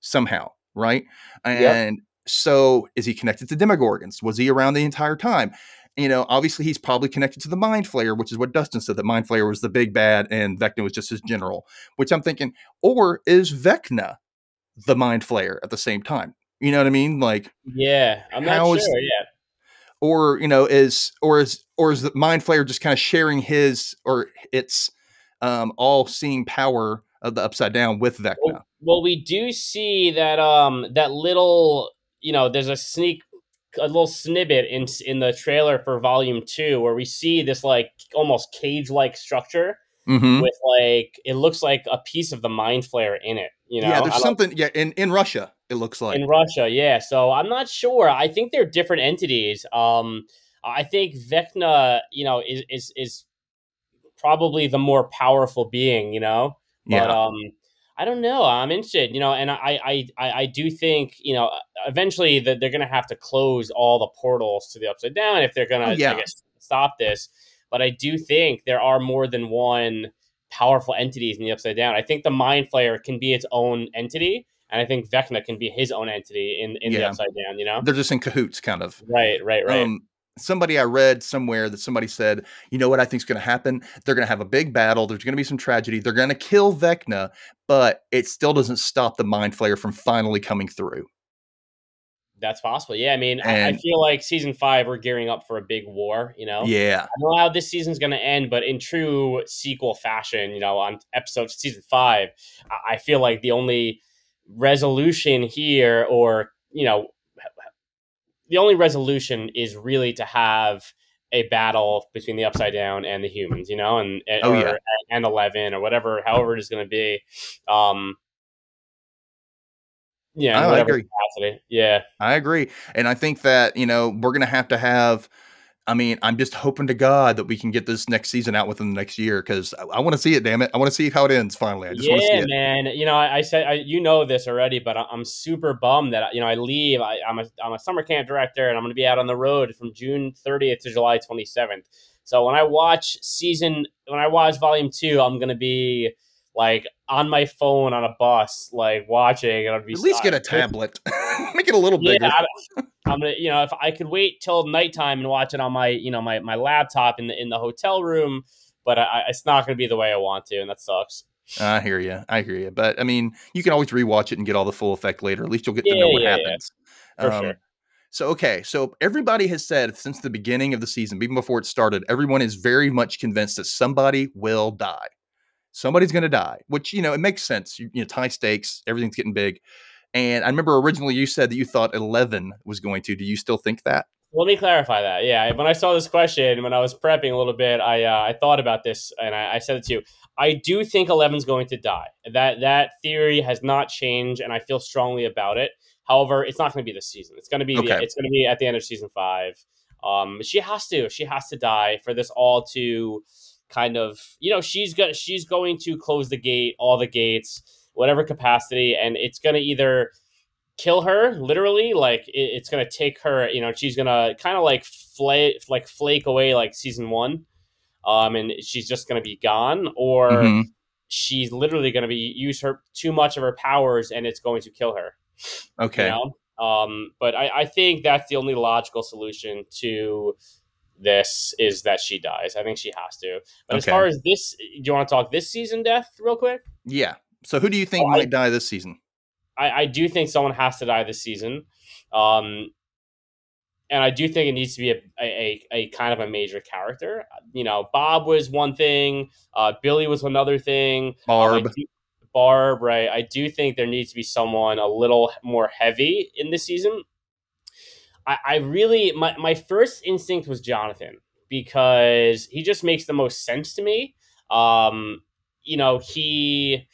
[SPEAKER 4] somehow, right? And yep. so, is he connected to Demogorgons? Was he around the entire time? You know, obviously, he's probably connected to the Mind Flayer, which is what Dustin said that Mind Flayer was the big bad and Vecna was just his general. Which I'm thinking, or is Vecna the Mind Flayer at the same time? You know what I mean? Like,
[SPEAKER 5] yeah, I'm not sure. Is, yeah,
[SPEAKER 4] or you know, is or is or is the Mind Flayer just kind of sharing his or its um, all seeing power of the upside down with Vecna.
[SPEAKER 5] Well, well, we do see that um that little you know there's a sneak a little snippet in in the trailer for volume two where we see this like almost cage like structure mm-hmm. with like it looks like a piece of the mind flayer in it. You know,
[SPEAKER 4] yeah, there's something. Yeah, in in Russia, it looks like
[SPEAKER 5] in Russia. Yeah, so I'm not sure. I think they're different entities. Um, I think Vecna, you know, is is is probably the more powerful being, you know. Yeah. But um, I don't know. I'm interested, you know, and I I I, I do think you know eventually that they're going to have to close all the portals to the upside down if they're going to oh, yeah. stop this. But I do think there are more than one powerful entities in the upside down. I think the mind flayer can be its own entity. And I think Vecna can be his own entity in, in yeah. the upside down, you know?
[SPEAKER 4] They're just in cahoots, kind of.
[SPEAKER 5] Right, right, right. Um,
[SPEAKER 4] somebody I read somewhere that somebody said, you know what I think is going to happen? They're going to have a big battle. There's going to be some tragedy. They're going to kill Vecna, but it still doesn't stop the Mind Flayer from finally coming through.
[SPEAKER 5] That's possible. Yeah, I mean, and, I, feel like season five we're gearing up for a big war. You know,
[SPEAKER 4] yeah.
[SPEAKER 5] I don't know how this season's going to end, but in true sequel fashion, you know, on episode season five, I feel like the only resolution here, or you know, the only resolution is really to have a battle between the upside down and the humans, you know, and
[SPEAKER 4] Oh,
[SPEAKER 5] or,
[SPEAKER 4] yeah.
[SPEAKER 5] and eleven or whatever, however it is going to be. Um, yeah,
[SPEAKER 4] I agree.
[SPEAKER 5] capacity. Yeah,
[SPEAKER 4] I agree. And I think that, you know, we're going to have to have, I mean, I'm just hoping to God that we can get this next season out within the next year because I, I want to see it, damn it. I want to see how it ends finally. I just want to see
[SPEAKER 5] yeah,
[SPEAKER 4] it.
[SPEAKER 5] man. You know, I, I said I, you know this already, but I, I'm super bummed that you know I leave. I, I'm a I'm a summer camp director, and I'm going to be out on the road from June 30th to July 27th. So when I watch season, when I watch volume two, I'm going to be like on my phone on a bus, like watching, and I'd be
[SPEAKER 4] At least get a tablet. Make it a little
[SPEAKER 5] Yeah,
[SPEAKER 4] bigger.
[SPEAKER 5] I, I'm gonna, you know, if I could wait till nighttime and watch it on my, you know, my my laptop in the in the hotel room, but I, it's not going to be the way I want to, and that sucks.
[SPEAKER 4] I hear you. I hear you. But I mean, you can always rewatch it and get all the full effect later. At least you'll get to know what
[SPEAKER 5] yeah, yeah.
[SPEAKER 4] happens. Um,
[SPEAKER 5] sure.
[SPEAKER 4] So okay, so everybody has said since the beginning of the season, even before it started, everyone is very much convinced that somebody will die. Somebody's going to die, which you know it makes sense. You, you know, high stakes, everything's getting big. And I remember originally you said that you thought Eleven was going to. Do you still think that?
[SPEAKER 5] Let me clarify that. Yeah, when I saw this question, when I was prepping a little bit, I uh, I thought about this and I, I said it to you. I do think Eleven's going to die. That that theory has not changed, and I feel strongly about it. However, it's not going to be this season. It's going to be the, it's going to be at the end of season five. Um, she has to. She has to die for this all to kind of you know she's going she's going to close the gate, all the gates, whatever capacity, and it's going to either kill her literally like it, it's gonna take her you know she's gonna kind of like flake like flake away like season one um and she's just gonna be gone or
[SPEAKER 4] Mhm.
[SPEAKER 5] she's literally gonna be use her too much of her powers and it's going to kill her
[SPEAKER 4] Okay.
[SPEAKER 5] you know um but i i think that's the only logical solution to this is that she dies i think she has to but as far as this do you want to talk this season death real quick
[SPEAKER 4] Yeah. So who do you think
[SPEAKER 5] Oh, I-
[SPEAKER 4] might die this season?
[SPEAKER 5] I, I do think someone has to die this season. Um, and I do think it needs to be a, a, a kind of a major character. You know, Bob was one thing, uh, Billy was another thing. Um,
[SPEAKER 4] Barb.
[SPEAKER 5] do- Barb, right? I do think there needs to be someone a little more heavy in this season. I, I really, my, my first instinct was Jonathan because he just makes the most sense to me. Um, you know, he,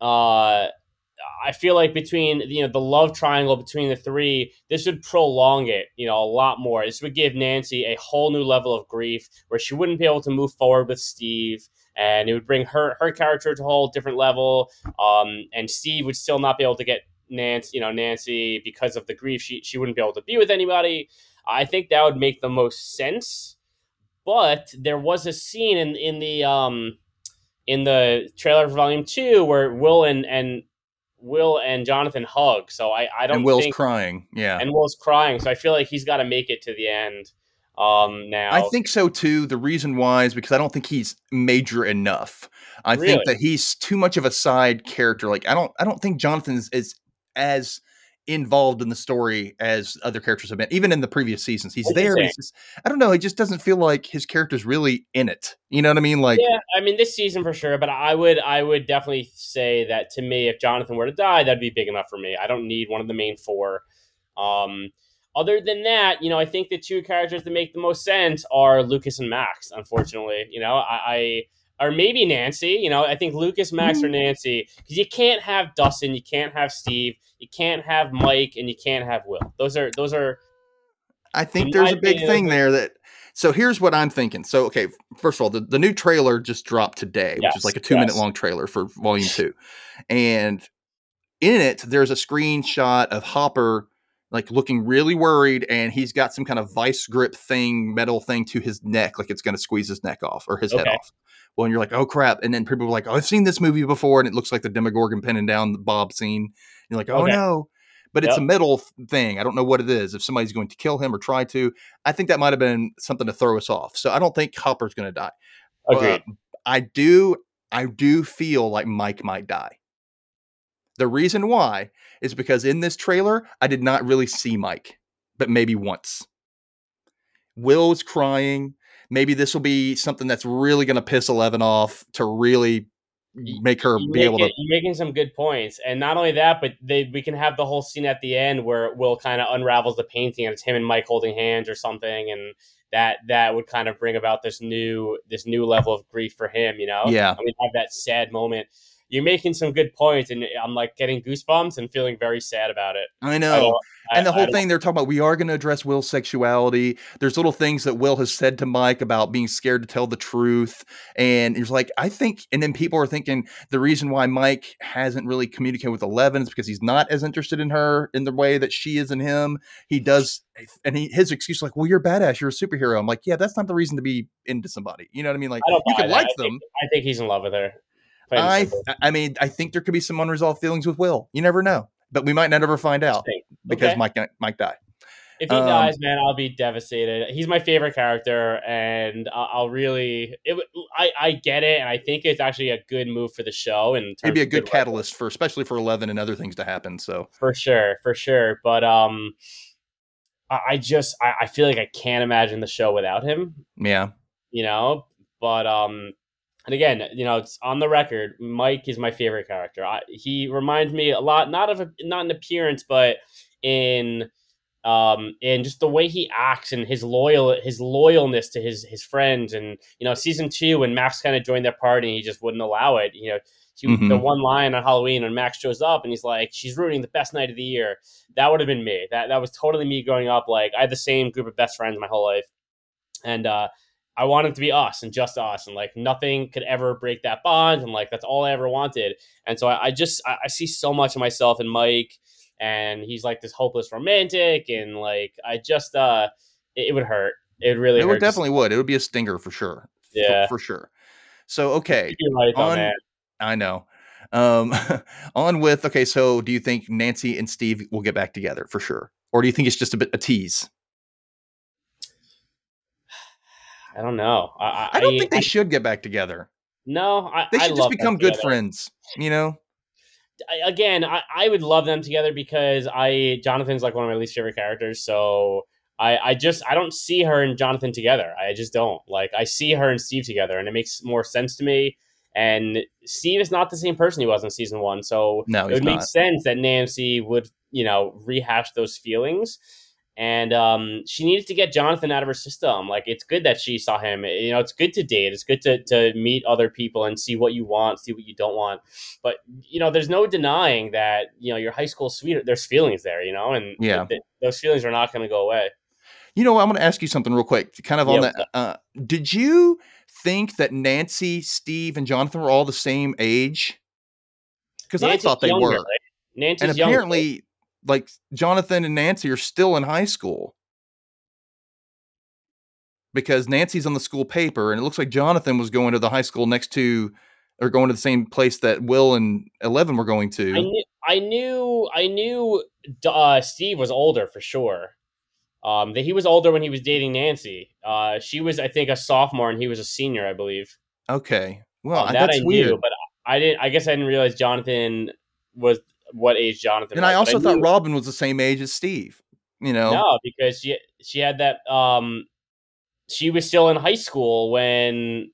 [SPEAKER 5] uh, I feel like between you know the love triangle between the three, this would prolong it, you know, a lot more. This would give Nancy a whole new level of grief where she wouldn't be able to move forward with Steve, and it would bring her her character to a whole different level. Um, and Steve would still not be able to get Nancy, you know, Nancy because of the grief. She she wouldn't be able to be with anybody. I think that would make the most sense. But there was a scene in in the um in the trailer for Volume Two where Will and and Will and Jonathan hug. So I I don't
[SPEAKER 4] And Will's
[SPEAKER 5] think
[SPEAKER 4] crying. Yeah.
[SPEAKER 5] and Will's crying. So I feel like he's got to make it to the end. Um, now
[SPEAKER 4] I think so too. The reason why is because I don't think he's major enough. I
[SPEAKER 5] Really?
[SPEAKER 4] think that he's too much of a side character. Like I don't I don't think Jonathan is, is as involved in the story as other characters have been. Even in the previous seasons, he's there. He's just, I don't know. He just doesn't feel like his character's really in it. You know what I mean? Like
[SPEAKER 5] yeah, I mean this season for sure, but I would I would definitely say that to me, if Jonathan were to die, that'd be big enough for me. I don't need one of the main four. Um, other than that, you know, I think the two characters that make the most sense are Lucas and Max. Unfortunately, you know, I, I or maybe Nancy. You know, I think Lucas, Max, or mm-hmm. Nancy because you can't have Dustin, you can't have Steve, you can't have Mike, and you can't have Will. Those are those are
[SPEAKER 4] I think there's a big thing there that. So here's what I'm thinking. So okay, first of all, the, the new trailer just dropped today, which
[SPEAKER 5] Yes,
[SPEAKER 4] is like a two minute long trailer for volume two, and in it there's a screenshot of Hopper like looking really worried, and he's got some kind of vice grip thing, metal thing to his neck, like it's going to squeeze his neck off or his head off. Well, and you're like, oh crap, and then people are like, oh, I've seen this movie before, and it looks like the Demogorgon pinning down the Bob scene. you're like, oh
[SPEAKER 5] Okay.
[SPEAKER 4] no. But it's a metal thing. I don't know what it is. If somebody's going to kill him or try to, I think that might have been something to throw us off. So I don't think Hopper's going to die.
[SPEAKER 5] agreed.
[SPEAKER 4] Uh, I do I do feel like Mike might die. The reason why is because in this trailer I did not really see Mike, but maybe once. Will's crying. Maybe this will be something that's really going to piss Eleven off to really make her
[SPEAKER 5] You
[SPEAKER 4] be able
[SPEAKER 5] make
[SPEAKER 4] to.
[SPEAKER 5] it- You're making some good points, and not only that, but they we can have the whole scene at the end where Will kind of unravels the painting, and it's him and Mike holding hands or something, and that that would kind of bring about this new this new level of grief for him, you know?
[SPEAKER 4] Yeah.
[SPEAKER 5] and we have that sad moment. You're making some good points, and I'm like getting goosebumps and feeling very sad about it.
[SPEAKER 4] I
[SPEAKER 5] I
[SPEAKER 4] know.
[SPEAKER 5] I-
[SPEAKER 4] and the
[SPEAKER 5] I
[SPEAKER 4] whole
[SPEAKER 5] don't-
[SPEAKER 4] thing they're talking about, we are going to address Will's sexuality. There's little things that Will has said to Mike about being scared to tell the truth. And he's like, I think, and then people are thinking the reason why Mike hasn't really communicated with Eleven is because he's not as interested in her in the way that she is in him. He does, and he, his excuse is like, well, you're badass. You're a superhero. I'm like, yeah, that's not the reason to be into somebody. You know what I mean? Like,
[SPEAKER 5] I
[SPEAKER 4] you can
[SPEAKER 5] that.
[SPEAKER 4] like
[SPEAKER 5] I
[SPEAKER 4] them.
[SPEAKER 5] think, I think he's in love with her.
[SPEAKER 4] I. I mean, I think there could be some unresolved feelings with Will. You never know, but we might not ever find out
[SPEAKER 5] Interesting.
[SPEAKER 4] because Mike Mike died.
[SPEAKER 5] If he
[SPEAKER 4] Um,
[SPEAKER 5] dies, man, I'll be devastated. He's my favorite character, and I'll, I'll really. It, I I get it, and I think it's actually a good move for the show. And
[SPEAKER 4] It'd be a good catalyst for, especially for Eleven and other things to happen. So
[SPEAKER 5] for sure, for sure. But um, I, I just I, I feel like I can't imagine the show without him.
[SPEAKER 4] yeah,
[SPEAKER 5] You know, but um, and again, you know, it's on the record. Mike is my favorite character. I, he reminds me a lot, not of a, not in appearance, but in um in just the way he acts and his loyal his loyalness to his his friends and you know season two when Max kind of joined their party he just wouldn't allow it you know he,
[SPEAKER 4] Mhm.
[SPEAKER 5] the one line on Halloween when Max shows up and he's like she's ruining the best night of the year that would have been me that that was totally me growing up like I had the same group of best friends my whole life and uh I wanted it to be us and just us, and like nothing could ever break that bond, and like that's all I ever wanted. And so I, I just I, I see so much of myself in Mike, and he's like this hopeless romantic, and like I just uh, it, it would hurt. It would really
[SPEAKER 4] it
[SPEAKER 5] hurt.
[SPEAKER 4] would definitely would. It would be a stinger for sure. For-
[SPEAKER 5] Yeah.
[SPEAKER 4] for, sure. So okay,
[SPEAKER 5] see- right, though,
[SPEAKER 4] on-. I know. Um, on with okay. So do you think Nancy and Steve will get back together for sure, or do you think it's just a bit a tease?
[SPEAKER 5] I don't know. I, I,
[SPEAKER 4] I don't think they should get back together.
[SPEAKER 5] No, I,
[SPEAKER 4] They should just become good
[SPEAKER 5] together.
[SPEAKER 4] friends. You know.
[SPEAKER 5] I, again, I, I would love them together because I Jonathan's like one of my least favorite characters. So I, I just I don't see her and Jonathan together. I just don't like. I see her and Steve together, and it makes more sense to me. And Steve is not the same person he was in season one, so
[SPEAKER 4] No,
[SPEAKER 5] it would make sense that Nancy would you know rehash those feelings. And um, she needed to get Jonathan out of her system. Like it's good that she saw him. You know, it's good to date. It's good to to meet other people and see what you want, see what you don't want but you know there's no denying that you know your high school sweetheart there's feelings there you know and
[SPEAKER 4] Yeah.
[SPEAKER 5] th- th- those feelings are not going to go away
[SPEAKER 4] You know, I'm going to ask you something real quick, kind of on
[SPEAKER 5] Yeah,
[SPEAKER 4] that. Uh, did you think that Nancy, Steve, and Jonathan were all the same age? Because I thought they
[SPEAKER 5] younger,
[SPEAKER 4] were.
[SPEAKER 5] right? Nancy's
[SPEAKER 4] and
[SPEAKER 5] younger,
[SPEAKER 4] apparently like jonathan and nancy are still in high school because nancy's on the school paper and it looks like jonathan was going to the high school next to or going to the same place that will and 11 were going
[SPEAKER 5] I
[SPEAKER 4] to
[SPEAKER 5] knew, I knew, I knew. Uh, Steve was older for sure. Um, that he was older when he was dating Nancy. Uh, she was, I think, a sophomore, and he was a senior, I believe.
[SPEAKER 4] okay well
[SPEAKER 5] Um, that
[SPEAKER 4] that's
[SPEAKER 5] I
[SPEAKER 4] weird
[SPEAKER 5] but I didn't. I guess I didn't realize Jonathan was what age Jonathan.
[SPEAKER 4] and
[SPEAKER 5] was,
[SPEAKER 4] i also thought robin was the same age as steve you know
[SPEAKER 5] No, because she she had that. Um, she was still in high school when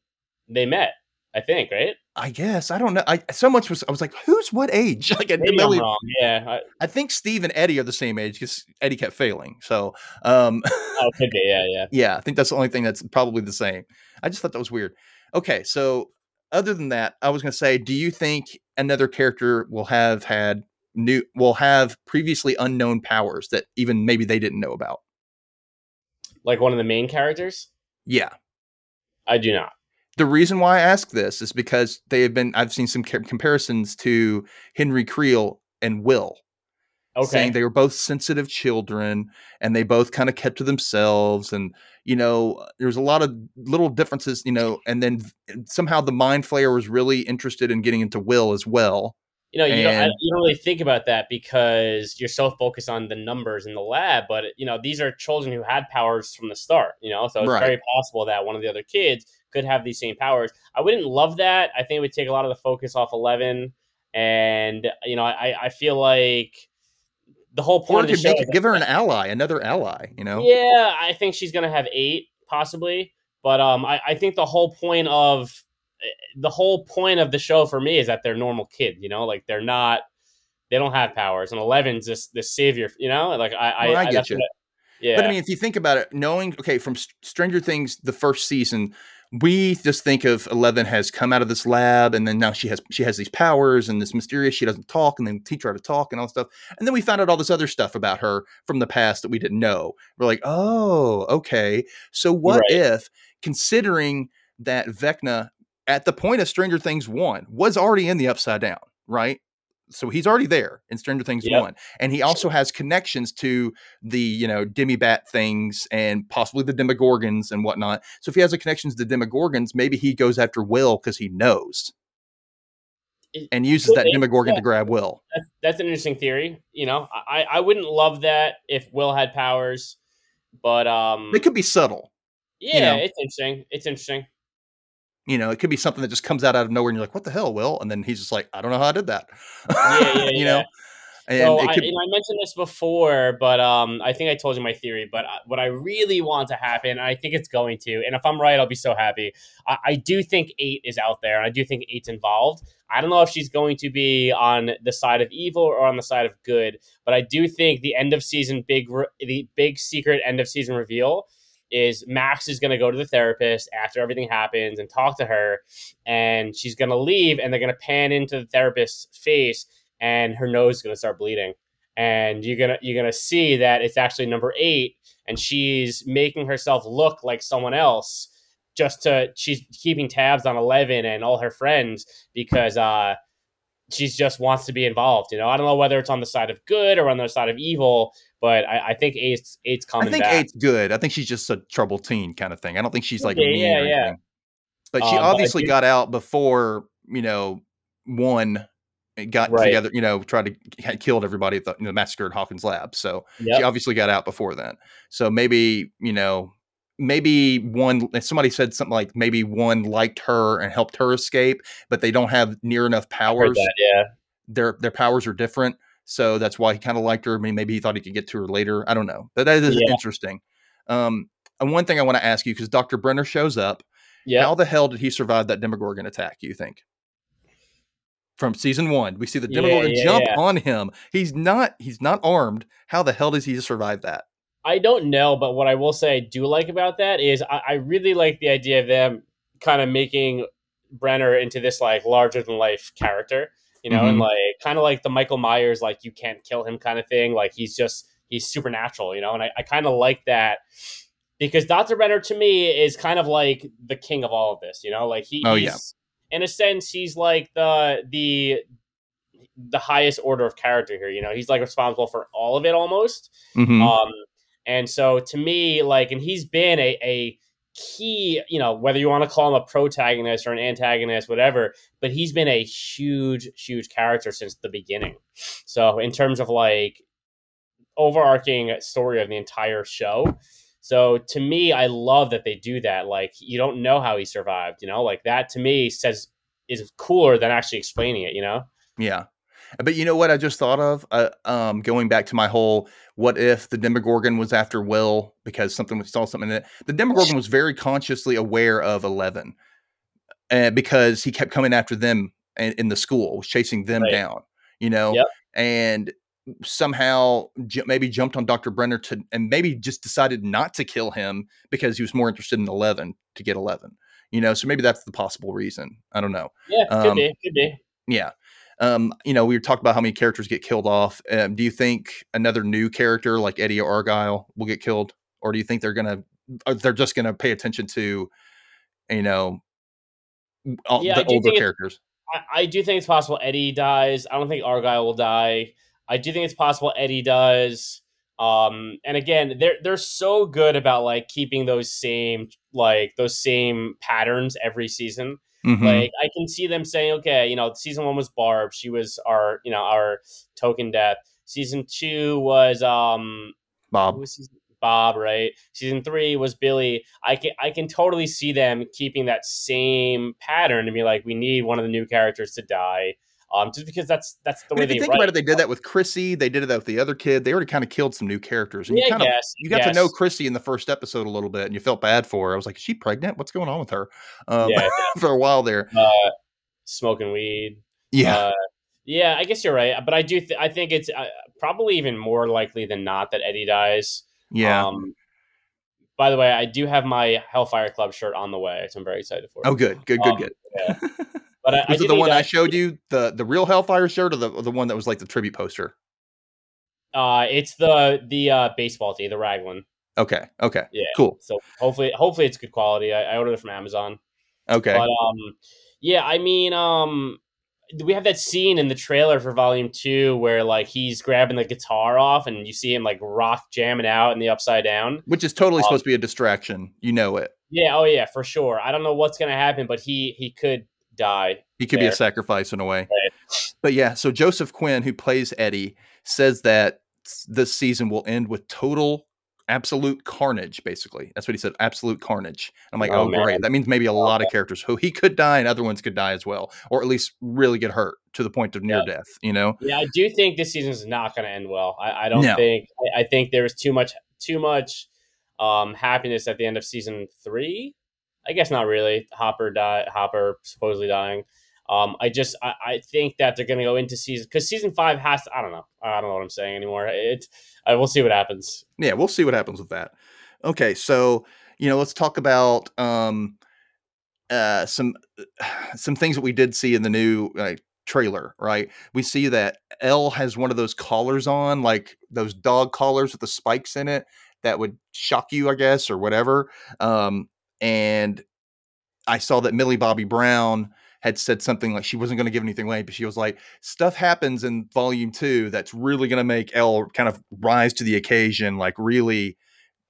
[SPEAKER 5] they met. I think, right?
[SPEAKER 4] i guess i don't know i so much was i was like who's what age like I,
[SPEAKER 5] Maybe I'm wrong. Yeah, I,
[SPEAKER 4] I think steve and eddie are the same age because eddie kept failing so um
[SPEAKER 5] oh, could be. Yeah, yeah.
[SPEAKER 4] Yeah, I think that's the only thing that's probably the same. I just thought that was weird. Okay, so other than that, I was going to say, do you think another character will have had new will have previously unknown powers that even maybe they didn't know about?
[SPEAKER 5] Like one of the main characters.
[SPEAKER 4] Yeah.
[SPEAKER 5] I do not.
[SPEAKER 4] The reason why I ask this is because they have been I've seen some ca- comparisons to Henry Creel and Will.
[SPEAKER 5] Okay.
[SPEAKER 4] saying they were both sensitive children and they both kind of kept to themselves and you know uh, there's a lot of little differences you know and then somehow the mind flayer was really interested in getting into will as well
[SPEAKER 5] You know, you don't, I, you don't really think about that because you're so focused on the numbers in the lab. But you know, these are children who had powers from the start. You know, so it's
[SPEAKER 4] Right.
[SPEAKER 5] very possible that one of the other kids could have these same powers. I wouldn't love that. I think it would take a lot of the focus off Eleven, and you know, I I feel like the whole point of the show.
[SPEAKER 4] it, give her an ally another ally you know
[SPEAKER 5] Yeah, I think she's gonna have eight possibly, but um, I, I think the whole point of the whole point of the show for me is that they're normal kids. You know, like they're not they don't have powers, and Eleven's this the savior. You know, like I
[SPEAKER 4] Well, I
[SPEAKER 5] I,
[SPEAKER 4] get you.
[SPEAKER 5] I- yeah,
[SPEAKER 4] But I mean, if you think about it, knowing okay from Stranger Things, the first season, we just think of Eleven has come out of this lab, and then now she has she has these powers and this mysterious. She doesn't talk, and then teach her how to talk and all this stuff. And then we found out all this other stuff about her from the past that we didn't know. We're like, oh, okay. So what
[SPEAKER 5] Right.
[SPEAKER 4] if, considering that Vecna at the point of Stranger Things one was already in the Upside Down, right? So he's already there in Stranger Things
[SPEAKER 5] Yep.
[SPEAKER 4] one, and he also has connections to the you know demobat things and possibly the demogorgons and whatnot so if he has a connection to the demogorgons maybe he goes after will because he knows
[SPEAKER 5] It
[SPEAKER 4] and uses that
[SPEAKER 5] be,
[SPEAKER 4] demogorgon
[SPEAKER 5] yeah.
[SPEAKER 4] to grab will
[SPEAKER 5] that's, that's an interesting theory. You know, I I wouldn't love that if Will had powers, but um,
[SPEAKER 4] it could be subtle
[SPEAKER 5] yeah,
[SPEAKER 4] know.
[SPEAKER 5] it's interesting. It's interesting.
[SPEAKER 4] You know it could be something that just comes out out of nowhere and you're like what the hell will and then he's just like i don't know how i did that
[SPEAKER 5] Yeah, yeah,
[SPEAKER 4] you know
[SPEAKER 5] yeah.
[SPEAKER 4] and
[SPEAKER 5] so I,
[SPEAKER 4] could
[SPEAKER 5] you know, I mentioned this before, but um, I think I told you my theory. But uh, what I really want to happen, and I think it's going to, and if I'm right, I'll be so happy. I, I do think eight is out there, and I do think eight's involved. I don't know if she's going to be on the side of evil or on the side of good, but I do think the end of season big, re- the big secret end of season reveal is Max is going to go to the therapist after everything happens and talk to her, and she's going to leave, and they're going to pan into the therapist's face and her nose is going to start bleeding. And you're to you're to see that it's actually number 8 and she's making herself look like someone else just to she's keeping tabs on 11 and all her friends because uh she's just wants to be involved you know i don't know whether it's on the side of good or on the side of evil but i, I think eight's eight's coming
[SPEAKER 4] i think
[SPEAKER 5] back
[SPEAKER 4] eight's good i think she's just a trouble teen kind of thing i don't think she's like
[SPEAKER 5] Yeah,
[SPEAKER 4] mean
[SPEAKER 5] yeah,
[SPEAKER 4] or
[SPEAKER 5] yeah.
[SPEAKER 4] but she
[SPEAKER 5] Um, but
[SPEAKER 4] obviously
[SPEAKER 5] do-
[SPEAKER 4] got out before you know one got
[SPEAKER 5] Right.
[SPEAKER 4] together you know tried to had killed everybody at the you know, massacre at hawkins lab so
[SPEAKER 5] Yep.
[SPEAKER 4] she obviously got out before then. So maybe, you know, maybe one somebody said something like maybe one liked her and helped her escape, but they don't have near enough powers.
[SPEAKER 5] that, yeah
[SPEAKER 4] Their their powers are different. So that's why he kind of liked her. I mean, maybe he thought he could get to her later. I don't know. But that is
[SPEAKER 5] Yeah.
[SPEAKER 4] interesting. Um, and one thing I want to ask you, because Dr. Brenner shows up,
[SPEAKER 5] yeah
[SPEAKER 4] how the hell did he survive that Demogorgon attack, you think? From season one, we see the Demogorgon
[SPEAKER 5] yeah,
[SPEAKER 4] jump
[SPEAKER 5] yeah.
[SPEAKER 4] on him. He's not he's not armed. How the hell does he survive that?
[SPEAKER 5] I don't know, but what I will say I do like about that is I, I really like the idea of them kind of making Brenner into this like larger than life character, you know, and
[SPEAKER 4] Mhm.
[SPEAKER 5] like kind of like the Michael Myers, like you can't kill him kind of thing. Like he's just he's supernatural, you know, and I, I kind of like that because Dr. Brenner to me is kind of like the king of all of this, you know, like he,
[SPEAKER 4] Oh, yeah.
[SPEAKER 5] in a sense he's like the the the highest order of character here, you know, he's like responsible for all of it almost.
[SPEAKER 4] Mhm.
[SPEAKER 5] Um, and so to me, like, and he's been a, a key, you know, whether you want to call him a protagonist or an antagonist, whatever, but he's been a huge, huge character since the beginning. So in terms of like overarching story of the entire show. So to me, I love that they do that. Like you don't know how he survived, you know, like that to me says is cooler than actually explaining it, you know?
[SPEAKER 4] Yeah. But you know what I just thought of? Uh, um, going back to my whole what if the Demogorgon was after Will because something saw something in it. The Demogorgon was very consciously aware of Eleven, uh, because he kept coming after them in, in the school, was chasing them
[SPEAKER 5] Right.
[SPEAKER 4] down. You know,
[SPEAKER 5] Yep.
[SPEAKER 4] and somehow ju- maybe jumped on Doctor Brenner to, and maybe just decided not to kill him because he was more interested in Eleven to get Eleven. You know, so maybe that's the possible reason. I don't know.
[SPEAKER 5] Yeah, could
[SPEAKER 4] Um,
[SPEAKER 5] be, could be.
[SPEAKER 4] Yeah. Um, you know, we talked about how many characters get killed off. Um, do you think another new character like Eddie or Argyle will get killed, or do you think they're gonna, or they're just gonna pay attention to, you know, all,
[SPEAKER 5] Yeah,
[SPEAKER 4] the older characters?
[SPEAKER 5] I, I do think it's possible Eddie dies. I don't think Argyle will die. I do think it's possible Eddie does. Um, and again, they're they're so good about like keeping those same like those same patterns every season.
[SPEAKER 4] Mhm.
[SPEAKER 5] Like I can see them saying, okay, you know, season one was Barb. She was our, you know, our token death. Season two was um
[SPEAKER 4] Bob.
[SPEAKER 5] was season Bob, right? Season three was Billy. I can I can totally see them keeping that same pattern and be like, we need one of the new characters to die. Um, just because that's that's the
[SPEAKER 4] But
[SPEAKER 5] way
[SPEAKER 4] if
[SPEAKER 5] they
[SPEAKER 4] you think
[SPEAKER 5] write.
[SPEAKER 4] about it, they did that with Chrissy. They did it with the other kid. They already kind of killed some new characters, and
[SPEAKER 5] Yeah,
[SPEAKER 4] you
[SPEAKER 5] I
[SPEAKER 4] kind of you got to know. Chrissy in the first episode a little bit, and you felt bad for her. I was like, is she pregnant? What's going on with her? Um,
[SPEAKER 5] Yeah,
[SPEAKER 4] for a while there.
[SPEAKER 5] uh, smoking weed.
[SPEAKER 4] Yeah,
[SPEAKER 5] Uh, yeah, I guess you're right, but I do. Th- I think it's uh, probably even more likely than not that Eddie dies.
[SPEAKER 4] yeah.
[SPEAKER 5] Um, by the way, I do have my Hellfire Club shirt on the way, so I'm very excited for it.
[SPEAKER 4] oh, good, good, good,
[SPEAKER 5] um,
[SPEAKER 4] good.
[SPEAKER 5] yeah. But I, I
[SPEAKER 4] Was
[SPEAKER 5] do
[SPEAKER 4] it the one I showed you the the real Hellfire shirt, or the the one that was like the tribute poster?
[SPEAKER 5] Uh, it's the the uh, baseball tee, the Raglan.
[SPEAKER 4] Okay, okay,
[SPEAKER 5] Yeah.
[SPEAKER 4] cool.
[SPEAKER 5] So hopefully, hopefully it's good quality. I, I ordered it from Amazon.
[SPEAKER 4] Okay,
[SPEAKER 5] But um, yeah, I mean, um, we have that scene in the trailer for Volume Two where like he's grabbing the guitar off, and you see him like rock jamming out in the upside down.
[SPEAKER 4] which is totally
[SPEAKER 5] um,
[SPEAKER 4] supposed to be a distraction. You know it.
[SPEAKER 5] Yeah, oh yeah, for sure. I don't know what's gonna happen, but he he could die.
[SPEAKER 4] He could be a sacrifice in a way.
[SPEAKER 5] Right.
[SPEAKER 4] But yeah, so Joseph Quinn, who plays Eddie, says that this season will end with total, absolute carnage. Basically, that's what he said. Absolute carnage. I'm like,
[SPEAKER 5] Oh,
[SPEAKER 4] oh, great. That means maybe a lot of characters who he could die and other ones could die as well, or at least really get hurt to the point of near death. You know?
[SPEAKER 5] Yeah, I do think this season is not going to end well. I, I don't
[SPEAKER 4] No.
[SPEAKER 5] think. I, I think there was too much too much um, happiness at the end of season three. I guess not really. Hopper die. Hopper supposedly dying. Um, I just I, I think that they're going to go into season because season five has. To, I don't know. I don't know what I'm saying anymore. It. I we'll see what happens.
[SPEAKER 4] yeah, we'll see what happens with that. Okay, so you know, let's talk about um, uh, some some things that we did see in the new trailer. Right, we see that El has one of those collars on, like those dog collars with the spikes in it, that would shock you, I guess, or whatever. Um, and I saw that Millie Bobby Brown had said something like she wasn't going to give anything away, but she was like, stuff happens in volume two that's really going to make El kind of rise to the occasion, like really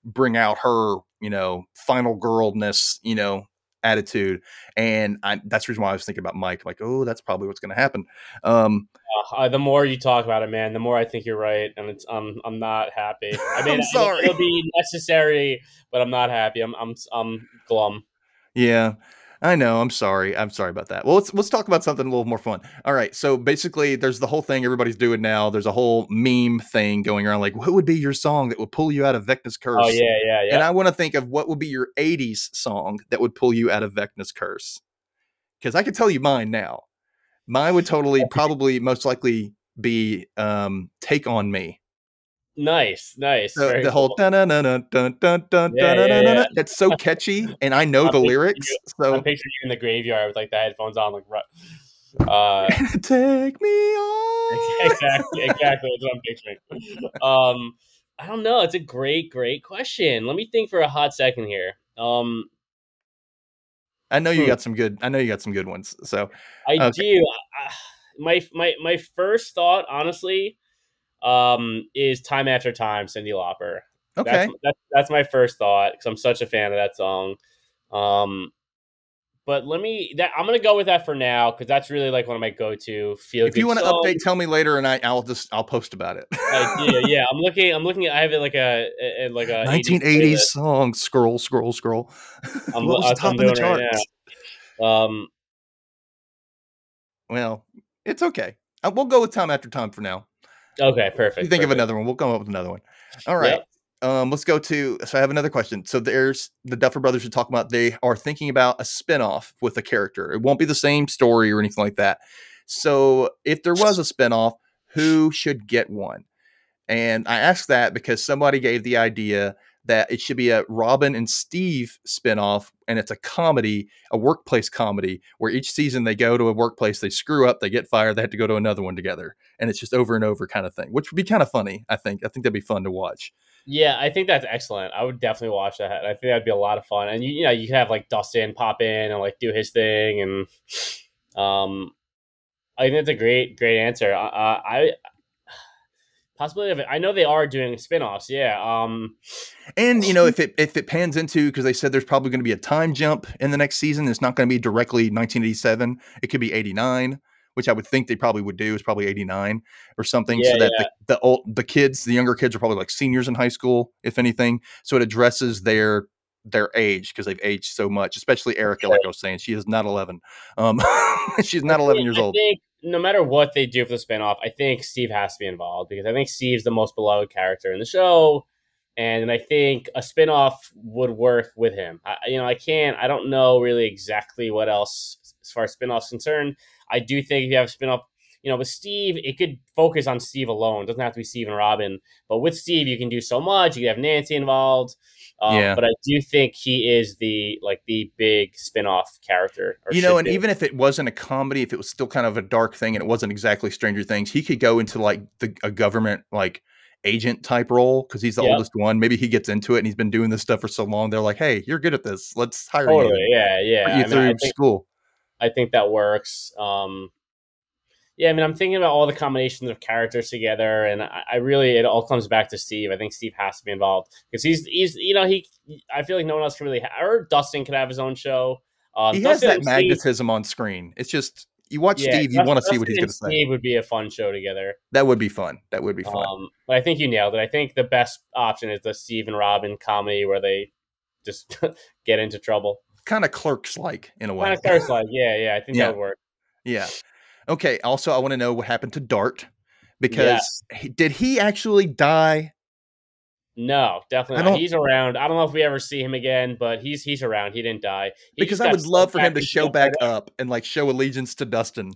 [SPEAKER 4] bring out her, you know, final girlness, you know, attitude. And I, that's the reason why I was thinking about Mike. like, oh, that's probably what's going to happen. Um,
[SPEAKER 5] Uh, the more you talk about it, man, the more I think you're right, and it's I'm I'm not happy. I mean,
[SPEAKER 4] I'm sorry.
[SPEAKER 5] it'll be necessary, but I'm not happy. I'm I'm I'm glum.
[SPEAKER 4] Yeah, I know. I'm sorry. I'm sorry about that. Well, let's let's talk about something a little more fun. All right. So basically, there's the whole thing everybody's doing now. There's a whole meme thing going around. Like, what would be your song that would pull you out of Vecna's curse?
[SPEAKER 5] Oh yeah, yeah, yeah.
[SPEAKER 4] And I want to think of what would be your '80s song that would pull you out of Vecna's curse. Because I can tell you mine now. Mine would totally, probably, most likely be um, "Take on Me."
[SPEAKER 5] Nice, nice.
[SPEAKER 4] So the whole
[SPEAKER 5] cool.
[SPEAKER 4] dun dun dun dun dun dun dun
[SPEAKER 5] Yeah, yeah,
[SPEAKER 4] dun
[SPEAKER 5] yeah.
[SPEAKER 4] That's so catchy, and I know
[SPEAKER 5] I'm
[SPEAKER 4] the lyrics.
[SPEAKER 5] you-
[SPEAKER 4] So
[SPEAKER 5] I'm picturing you in the graveyard with like the headphones on, like uh,
[SPEAKER 4] Take me on.
[SPEAKER 5] exactly, exactly. That's what I'm picturing. Um, I don't know. It's a great, great question. Let me think for a hot second here. Um,
[SPEAKER 4] I know you
[SPEAKER 5] Hmm.
[SPEAKER 4] got some good. I know you got some good ones. So
[SPEAKER 5] I
[SPEAKER 4] Okay.
[SPEAKER 5] do. I, my my my first thought, honestly, um, is "Time After Time" Cyndi Lauper.
[SPEAKER 4] okay,
[SPEAKER 5] That's, that's, that's my first thought because I'm such a fan of that song. Um, but let me. That I'm gonna go with that for now because that's really like one of my go-to feel.
[SPEAKER 4] if you want to update, tell me later, and I, I'll just I'll post about it.
[SPEAKER 5] idea, yeah, I'm looking. I'm looking. I have it like a, a like a
[SPEAKER 4] 1980s
[SPEAKER 5] playlist.
[SPEAKER 4] song. Scroll, scroll, scroll.
[SPEAKER 5] I'm,
[SPEAKER 4] what was top
[SPEAKER 5] I'm
[SPEAKER 4] in the
[SPEAKER 5] right
[SPEAKER 4] charts?
[SPEAKER 5] now. Um,
[SPEAKER 4] Well, it's okay. Uh, we'll go with time after time for now.
[SPEAKER 5] Okay, perfect.
[SPEAKER 4] you think of another one, we'll come up with another one. All right. Um, let's go to. So I have another question. So there's the Duffer Brothers are talking about. They are thinking about a spinoff with a character. It won't be the same story or anything like that. So if there was a spinoff, who should get one? And I asked that because somebody gave the idea that it should be a Robin and Steve spinoff, and it's a comedy, a workplace comedy, where each season they go to a workplace, they screw up, they get fired, they have to go to another one together, and it's just over and over kind of thing, which would be kind of funny. I think. I think that'd be fun to watch.
[SPEAKER 5] Yeah, I think that's excellent. I would definitely watch that. I think that'd be a lot of fun. And you, you know, you could have like Dustin pop in and like do his thing, and um, I think that's a great, great answer. Uh, I possibility of it. I know they are doing spin-offs. Yeah. Um,
[SPEAKER 4] And you know, if it if it pans into because they said there's probably going to be a time jump in the next season, it's not going to be directly 1987. It could be 89, which I would think they probably would do is probably 89 or something,
[SPEAKER 5] Yeah,
[SPEAKER 4] so that the, the old the kids, the younger kids, are probably like seniors in high school, if anything. So it addresses their their age because they've aged so much, especially Erica. Like I was saying, she is not 11. Um, she's not 11 years
[SPEAKER 5] I
[SPEAKER 4] old.
[SPEAKER 5] think no matter what they do for the spinoff, I think Steve has to be involved because I think Steve's the most beloved character in the show. And I think a spinoff would work with him. I, you know, I can't, I don't know really exactly what else as far as spinoffs concerned. I do think if you have a spinoff, you know, with Steve, it could focus on Steve alone. It doesn't have to be Steve and Robin. But with Steve, you can do so much. You can have Nancy involved. Um,
[SPEAKER 4] Yeah.
[SPEAKER 5] But I do think he is the like the big spin-off character. or
[SPEAKER 4] you know, and
[SPEAKER 5] be.
[SPEAKER 4] even if it wasn't a comedy, if it was still kind of a dark thing and it wasn't exactly Stranger Things, he could go into like the a government like agent type role because he's the
[SPEAKER 5] Yep.
[SPEAKER 4] oldest one. Maybe he gets into it and he's been doing this stuff for so long. They're like, "Hey, you're good at this. Let's hire
[SPEAKER 5] totally,
[SPEAKER 4] you.
[SPEAKER 5] yeah, yeah.
[SPEAKER 4] Put
[SPEAKER 5] I
[SPEAKER 4] you
[SPEAKER 5] mean,
[SPEAKER 4] through
[SPEAKER 5] I think
[SPEAKER 4] school."
[SPEAKER 5] I think that works. Um, yeah, I mean, I'm thinking about all the combinations of characters together, and I, I really it all comes back to Steve. I think Steve has to be involved because he's he's you know he I feel like no one else can really ha- or Dustin could have his own show. Um,
[SPEAKER 4] he has that
[SPEAKER 5] and Steve-
[SPEAKER 4] magnetism on screen. It's just you watch
[SPEAKER 5] yeah,
[SPEAKER 4] Steve, you want to see what he's going to say.
[SPEAKER 5] Steve would be a fun show together.
[SPEAKER 4] That would be fun. That would be fun.
[SPEAKER 5] Um, but I think you nailed it. I think the best option is the Steve and Robin comedy where they just get into trouble.
[SPEAKER 4] kind of clerks like in a way.
[SPEAKER 5] Kind of curse like, yeah, yeah. I think
[SPEAKER 4] Yeah.
[SPEAKER 5] that would work.
[SPEAKER 4] Yeah. Okay. Also, I want to know what happened to Dart because he, did he actually die?
[SPEAKER 5] No, definitely not. He's around. I don't know if we ever see him again, but he's he's around. He didn't die. He
[SPEAKER 4] Because I would love for him to show back up and like show allegiance to Dustin.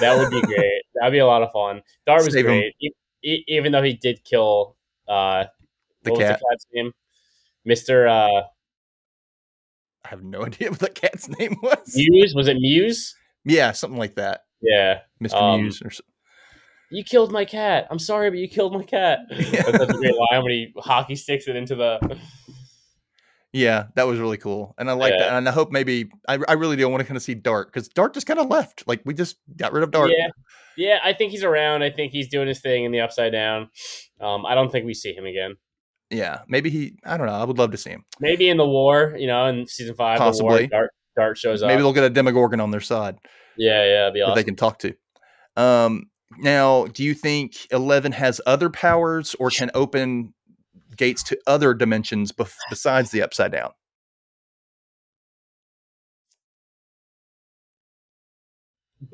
[SPEAKER 5] That would be great. That'd be a lot of fun. Dart was
[SPEAKER 4] Save
[SPEAKER 5] great, even though he did kill uh,
[SPEAKER 4] The cat.
[SPEAKER 5] the cat's name? Mister uh,
[SPEAKER 4] I have no idea what the cat's name was.
[SPEAKER 5] Mews. Was it Mews?
[SPEAKER 4] yeah, something like that.
[SPEAKER 5] Yeah.
[SPEAKER 4] Mr.
[SPEAKER 5] Um,
[SPEAKER 4] Mews or so-
[SPEAKER 5] You killed my cat. I'm sorry, but you killed my cat. That's such a great line when he hockey sticks it into the.
[SPEAKER 4] Yeah, that was really cool. And I like
[SPEAKER 5] Yeah.
[SPEAKER 4] that. And I hope maybe I, I really do want to kind of see Dart because Dart just kind of left. Like we just got rid of Dart.
[SPEAKER 5] Yeah, yeah. I think he's around. I think he's doing his thing in the Upside Down. Um, I don't think we see him again.
[SPEAKER 4] Yeah. Maybe he I don't know. I would love to see him.
[SPEAKER 5] Maybe in the war, you know, in season five, the
[SPEAKER 4] Possibly.
[SPEAKER 5] Dart, Dart shows up.
[SPEAKER 4] Maybe they'll get a Demogorgon on their side.
[SPEAKER 5] Yeah, yeah, that'd be
[SPEAKER 4] that
[SPEAKER 5] awesome.
[SPEAKER 4] they can talk to. Um, now, do you think Eleven has other powers or can open gates to other dimensions bef- besides the Upside Down?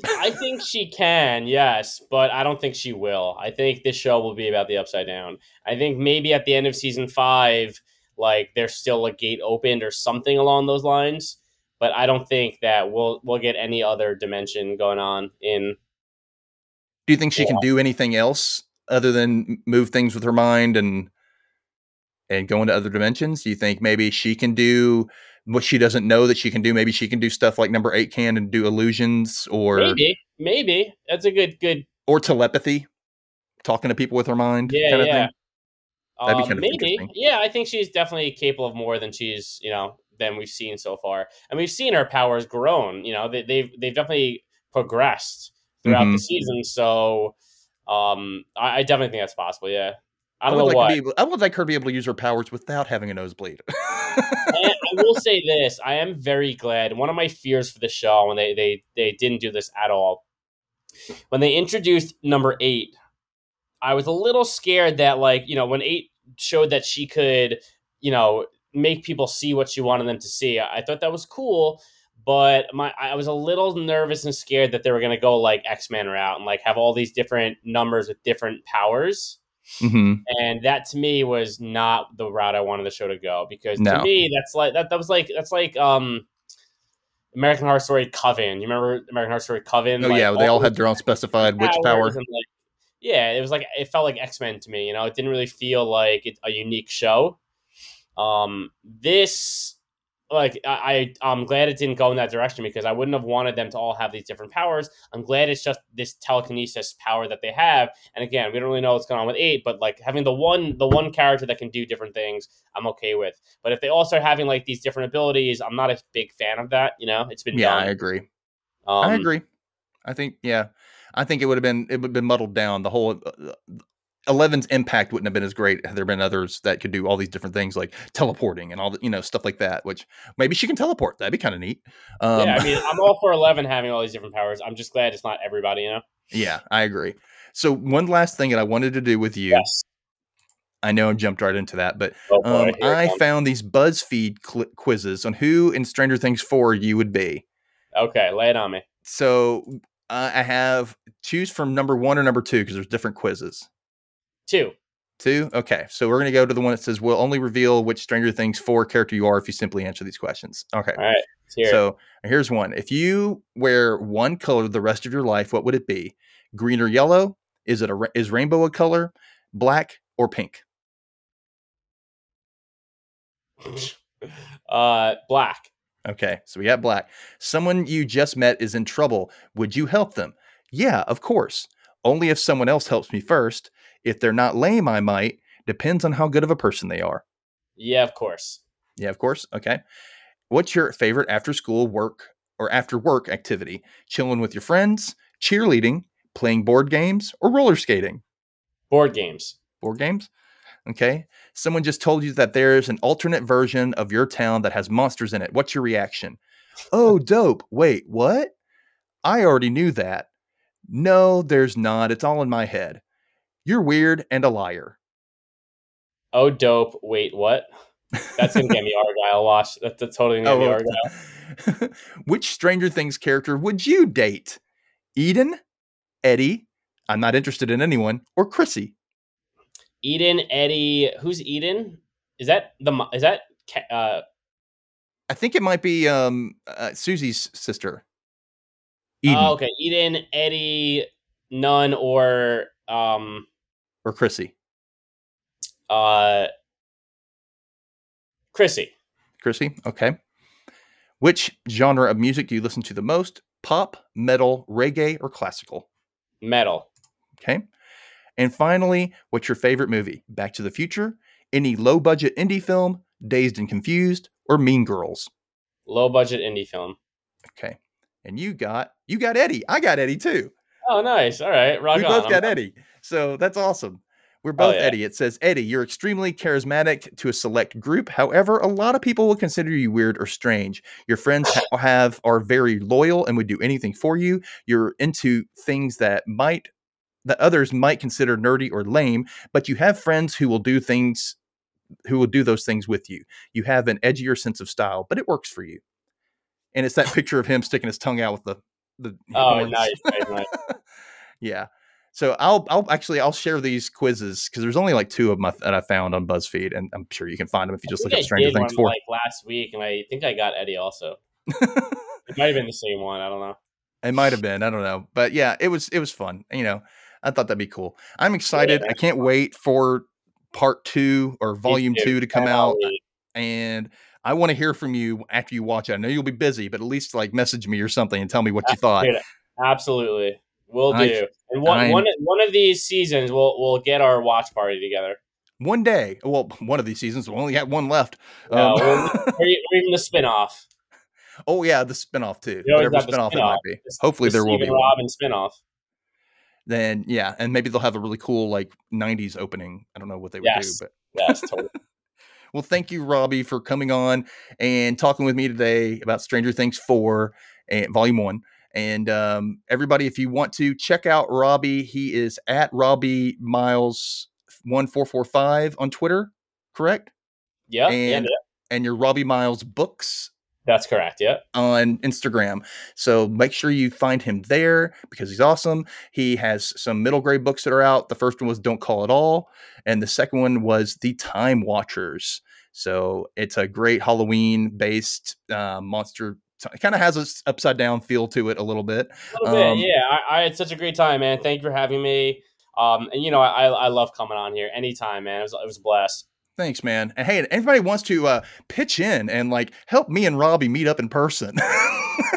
[SPEAKER 5] I think she can, yes, but I don't think she will. I think this show will be about the Upside Down. I think maybe at the end of season five, like there's still a gate opened or something along those lines. But I don't think that we'll we'll get any other dimension going on in
[SPEAKER 4] Do you think she can do anything else other than move things with her mind and and go into other dimensions? Do you think maybe she can do what she doesn't know that she can do? Maybe she can do stuff like number eight can and do illusions or
[SPEAKER 5] maybe maybe that's a good good
[SPEAKER 4] or telepathy, talking to people with her mind.
[SPEAKER 5] Yeah,
[SPEAKER 4] kind of
[SPEAKER 5] yeah.
[SPEAKER 4] That'd be
[SPEAKER 5] Um,
[SPEAKER 4] kind of
[SPEAKER 5] maybe. Yeah, I think she's definitely capable of more than she's, you know, than we've seen so far. And we've seen her powers grown. You know, they, they've they've definitely progressed throughout the
[SPEAKER 4] Mhm.
[SPEAKER 5] season. So, um, I, I definitely think that's possible. Yeah, I
[SPEAKER 4] I
[SPEAKER 5] don't
[SPEAKER 4] would,
[SPEAKER 5] know
[SPEAKER 4] like able, I would like her to be able to use her powers without having a nosebleed.
[SPEAKER 5] And I will say this: I am very glad. One of my fears for the show when they they they didn't do this at all, when they introduced number eight, I was a little scared that like you know when eight showed that she could you know make people see what you wanted them to see. I, I thought that was cool. But my, I was a little nervous and scared that they were going to go like X Men route and like have all these different numbers with different powers
[SPEAKER 4] hmm
[SPEAKER 5] and that to me was not the route I wanted the show to go because
[SPEAKER 4] No.
[SPEAKER 5] to me that's like that, that was like that's like um American Horror Story Coven. You remember American Horror Story Coven?
[SPEAKER 4] Oh
[SPEAKER 5] Like,
[SPEAKER 4] yeah, they all had their own specified witch power.
[SPEAKER 5] and, like, yeah, it was like it felt like X Men to me. You know, it didn't really feel like it, a unique show. Um, this like I, I I'm glad it didn't go in that direction because I wouldn't have wanted them to all have these different powers. I'm glad it's just this telekinesis power that they have. And again, we don't really know what's going on with eight, but like having the one the one character that can do different things, I'm okay with. But if they all start having like these different abilities, I'm not a big fan of that. You know, it's been
[SPEAKER 4] Yeah, I agree.
[SPEAKER 5] Um,
[SPEAKER 4] I agree. I think yeah, I think it would have been it would have been muddled down. The whole uh, Eleven's impact wouldn't have been as great had there been others that could do all these different things like teleporting and all the you know stuff like that. Which maybe she can teleport. That'd be kind of neat. Um,
[SPEAKER 5] yeah, I mean, I'm all for Eleven having all these different powers. I'm just glad it's not everybody. You know.
[SPEAKER 4] yeah, I agree. So one last thing that I wanted to do with you.
[SPEAKER 5] Yes.
[SPEAKER 4] I know I jumped right into that, but
[SPEAKER 5] Oh boy,
[SPEAKER 4] um, I found these BuzzFeed cl- quizzes on who in Stranger Things 4 you would be.
[SPEAKER 5] okay, lay it on me.
[SPEAKER 4] So Uh, I have choose from number one or number two because there's different quizzes.
[SPEAKER 5] Two.
[SPEAKER 4] Two. Okay, so we're gonna go to the one that says we'll only reveal which Stranger Things four character you are if you simply answer these questions. Okay.
[SPEAKER 5] All right. It.
[SPEAKER 4] So here's one. If you wear one color the rest of your life, what would it be? Green or yellow? Is it a is rainbow a color? Black or pink?
[SPEAKER 5] uh, black.
[SPEAKER 4] Okay, so we got black. Someone you just met is in trouble. Would you help them? Yeah, of course. Only if someone else helps me first. If they're not lame, I might. Depends on how good of a person they are.
[SPEAKER 5] Yeah, of course.
[SPEAKER 4] Yeah, of course. Okay. What's your favorite after school work or after work activity? Chilling with your friends, cheerleading, playing board games, or roller skating?
[SPEAKER 5] Board games.
[SPEAKER 4] Board games? Okay. Someone just told you that there's an alternate version of your town that has monsters in it. What's your reaction? Oh, dope. Wait, what? I already knew that. No, there's not. It's all in my head. You're weird and a liar.
[SPEAKER 5] Oh, dope. Wait, what? That's gonna get me Argyle. Watch. That's, that's totally gonna get me
[SPEAKER 4] Oh,
[SPEAKER 5] Argyle.
[SPEAKER 4] Which Stranger Things character would you date? Eden, Eddie, I'm not interested in anyone, or Chrissy?
[SPEAKER 5] Eden, Eddie. Who's Eden? Is that the? Is that? Uh,
[SPEAKER 4] I think it might be um, uh, Susie's sister. Eden
[SPEAKER 5] oh, okay. Eden, Eddie, None, or um,
[SPEAKER 4] or Chrissy.
[SPEAKER 5] uh, Chrissy.
[SPEAKER 4] Chrissy, okay. Which genre of music do you listen to the most? Pop, metal, reggae, or classical?
[SPEAKER 5] Metal.
[SPEAKER 4] Okay. And finally, what's your favorite movie? Back to the Future, any low budget indie film, Dazed and Confused, or Mean Girls?
[SPEAKER 5] Low budget indie film.
[SPEAKER 4] Okay. And you got you got Eddie. I got Eddie too.
[SPEAKER 5] Oh, nice. All right. Rock
[SPEAKER 4] we
[SPEAKER 5] on.
[SPEAKER 4] both
[SPEAKER 5] I'm-
[SPEAKER 4] got Eddie. So that's awesome. We're oh, both
[SPEAKER 5] yeah.
[SPEAKER 4] Eddie. It says, Eddie, you're extremely charismatic to a select group. However, a lot of people will consider you weird or strange. Your friends ha- have are very loyal and would do anything for you. You're into things that might that others might consider nerdy or lame, but you have friends who will do things who will do those things with you. You have an edgier sense of style, but it works for you. And it's that picture of him sticking his tongue out with the the
[SPEAKER 5] Oh, nice, nice, nice.
[SPEAKER 4] Yeah. So I'll I'll actually I'll share these quizzes because there's only like two of them that I found on BuzzFeed, and I'm sure you can find them if you just look up Stranger Things four.
[SPEAKER 5] like last week, and I think I got Eddie also. It might have been the same one. I don't know.
[SPEAKER 4] it might have been I don't know, but yeah, it was it was fun. You know, I thought that'd be cool. I'm excited.
[SPEAKER 5] Yeah.
[SPEAKER 4] I can't wait for part two or volume two to come out, and I want to hear from you after you watch it. I know you'll be busy, but at least like message me or something and tell me what you thought.
[SPEAKER 5] Absolutely, we'll
[SPEAKER 4] I-
[SPEAKER 5] do. And one
[SPEAKER 4] I'm-
[SPEAKER 5] one one of these seasons, we'll we'll get our watch party together.
[SPEAKER 4] One day, well, one of these seasons, we only got one left.
[SPEAKER 5] No,
[SPEAKER 4] Um,
[SPEAKER 5] Or, or even the spinoff.
[SPEAKER 4] oh yeah, the spinoff too. Whatever
[SPEAKER 5] the
[SPEAKER 4] spinoff it might be. Hopefully
[SPEAKER 5] the
[SPEAKER 4] there will be.
[SPEAKER 5] Stephen
[SPEAKER 4] one.
[SPEAKER 5] Robin spinoff.
[SPEAKER 4] then yeah, and maybe they'll have a really cool like '90s opening. I don't know what they would
[SPEAKER 5] Yes.
[SPEAKER 4] do, but
[SPEAKER 5] Yes, totally.
[SPEAKER 4] well, thank you, Robbie, for coming on and talking with me today about Stranger Things four and Volume one. And um, everybody, if you want to check out Robbie, he is at Robbie Miles one four four five on Twitter, correct?
[SPEAKER 5] Yeah,
[SPEAKER 4] And-
[SPEAKER 5] yeah,
[SPEAKER 4] And your Robbie Miles books
[SPEAKER 5] that's correct. Yeah.
[SPEAKER 4] on Instagram. So make sure you find him there because he's awesome. He has some middle grade books that are out. The first one was Don't Call It All, and the second one was The Time Watchers. So it's a great Halloween based uh, monster. It kind of has a upside down feel to it a little bit.
[SPEAKER 5] A little
[SPEAKER 4] Um,
[SPEAKER 5] bit, yeah. I, I had such a great time, man. Thank you for having me. Um, and you know, I I love coming on here anytime, man. It was it was a blast.
[SPEAKER 4] Thanks, man. And hey, anybody wants to uh, pitch in and like help me and Robbie meet up in person.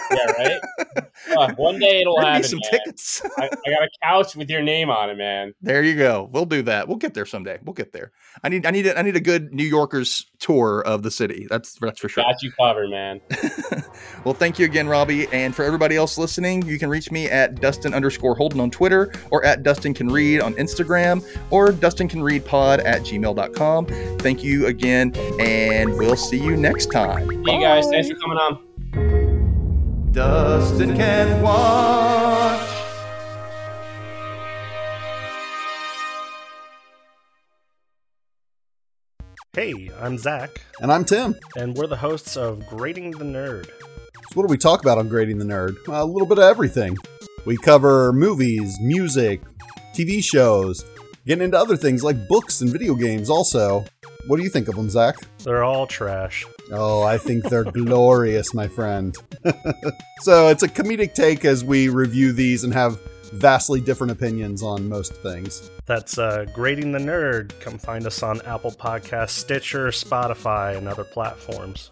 [SPEAKER 5] Yeah, right. Uh, one day it'll
[SPEAKER 4] Bring
[SPEAKER 5] happen.
[SPEAKER 4] some
[SPEAKER 5] man.
[SPEAKER 4] tickets.
[SPEAKER 5] I, I got a couch with your name on it, man.
[SPEAKER 4] There you go. We'll do that. We'll get there someday. We'll get there. I need I need a, I need a good New Yorkers tour of the city. That's that's for sure.
[SPEAKER 5] Got you covered, man.
[SPEAKER 4] well, thank you again, Robbie. And for everybody else listening, you can reach me at Dustin underscore Holden on Twitter or at Dustin Can Read on Instagram or Dustin Can Read Pod at gmail.com. Thank you again, and we'll see you next time.
[SPEAKER 5] See you guys. Thanks for coming on.
[SPEAKER 4] Dustin can watch.
[SPEAKER 6] Hey, I'm Zach,
[SPEAKER 7] And I'm Tim.
[SPEAKER 6] and we're the hosts of Grading the Nerd.
[SPEAKER 7] So what do we talk about on Grading the Nerd? A little bit of everything. We cover movies, music, TV shows, getting into other things like books and video games also. What do you think of them, Zach?
[SPEAKER 6] They're all trash.
[SPEAKER 7] Oh, I think they're glorious, my friend. so it's a comedic take as we review these and have vastly different opinions on most things.
[SPEAKER 6] That's uh, Grading the Nerd. Come find us on Apple Podcasts, Stitcher, Spotify, and other platforms.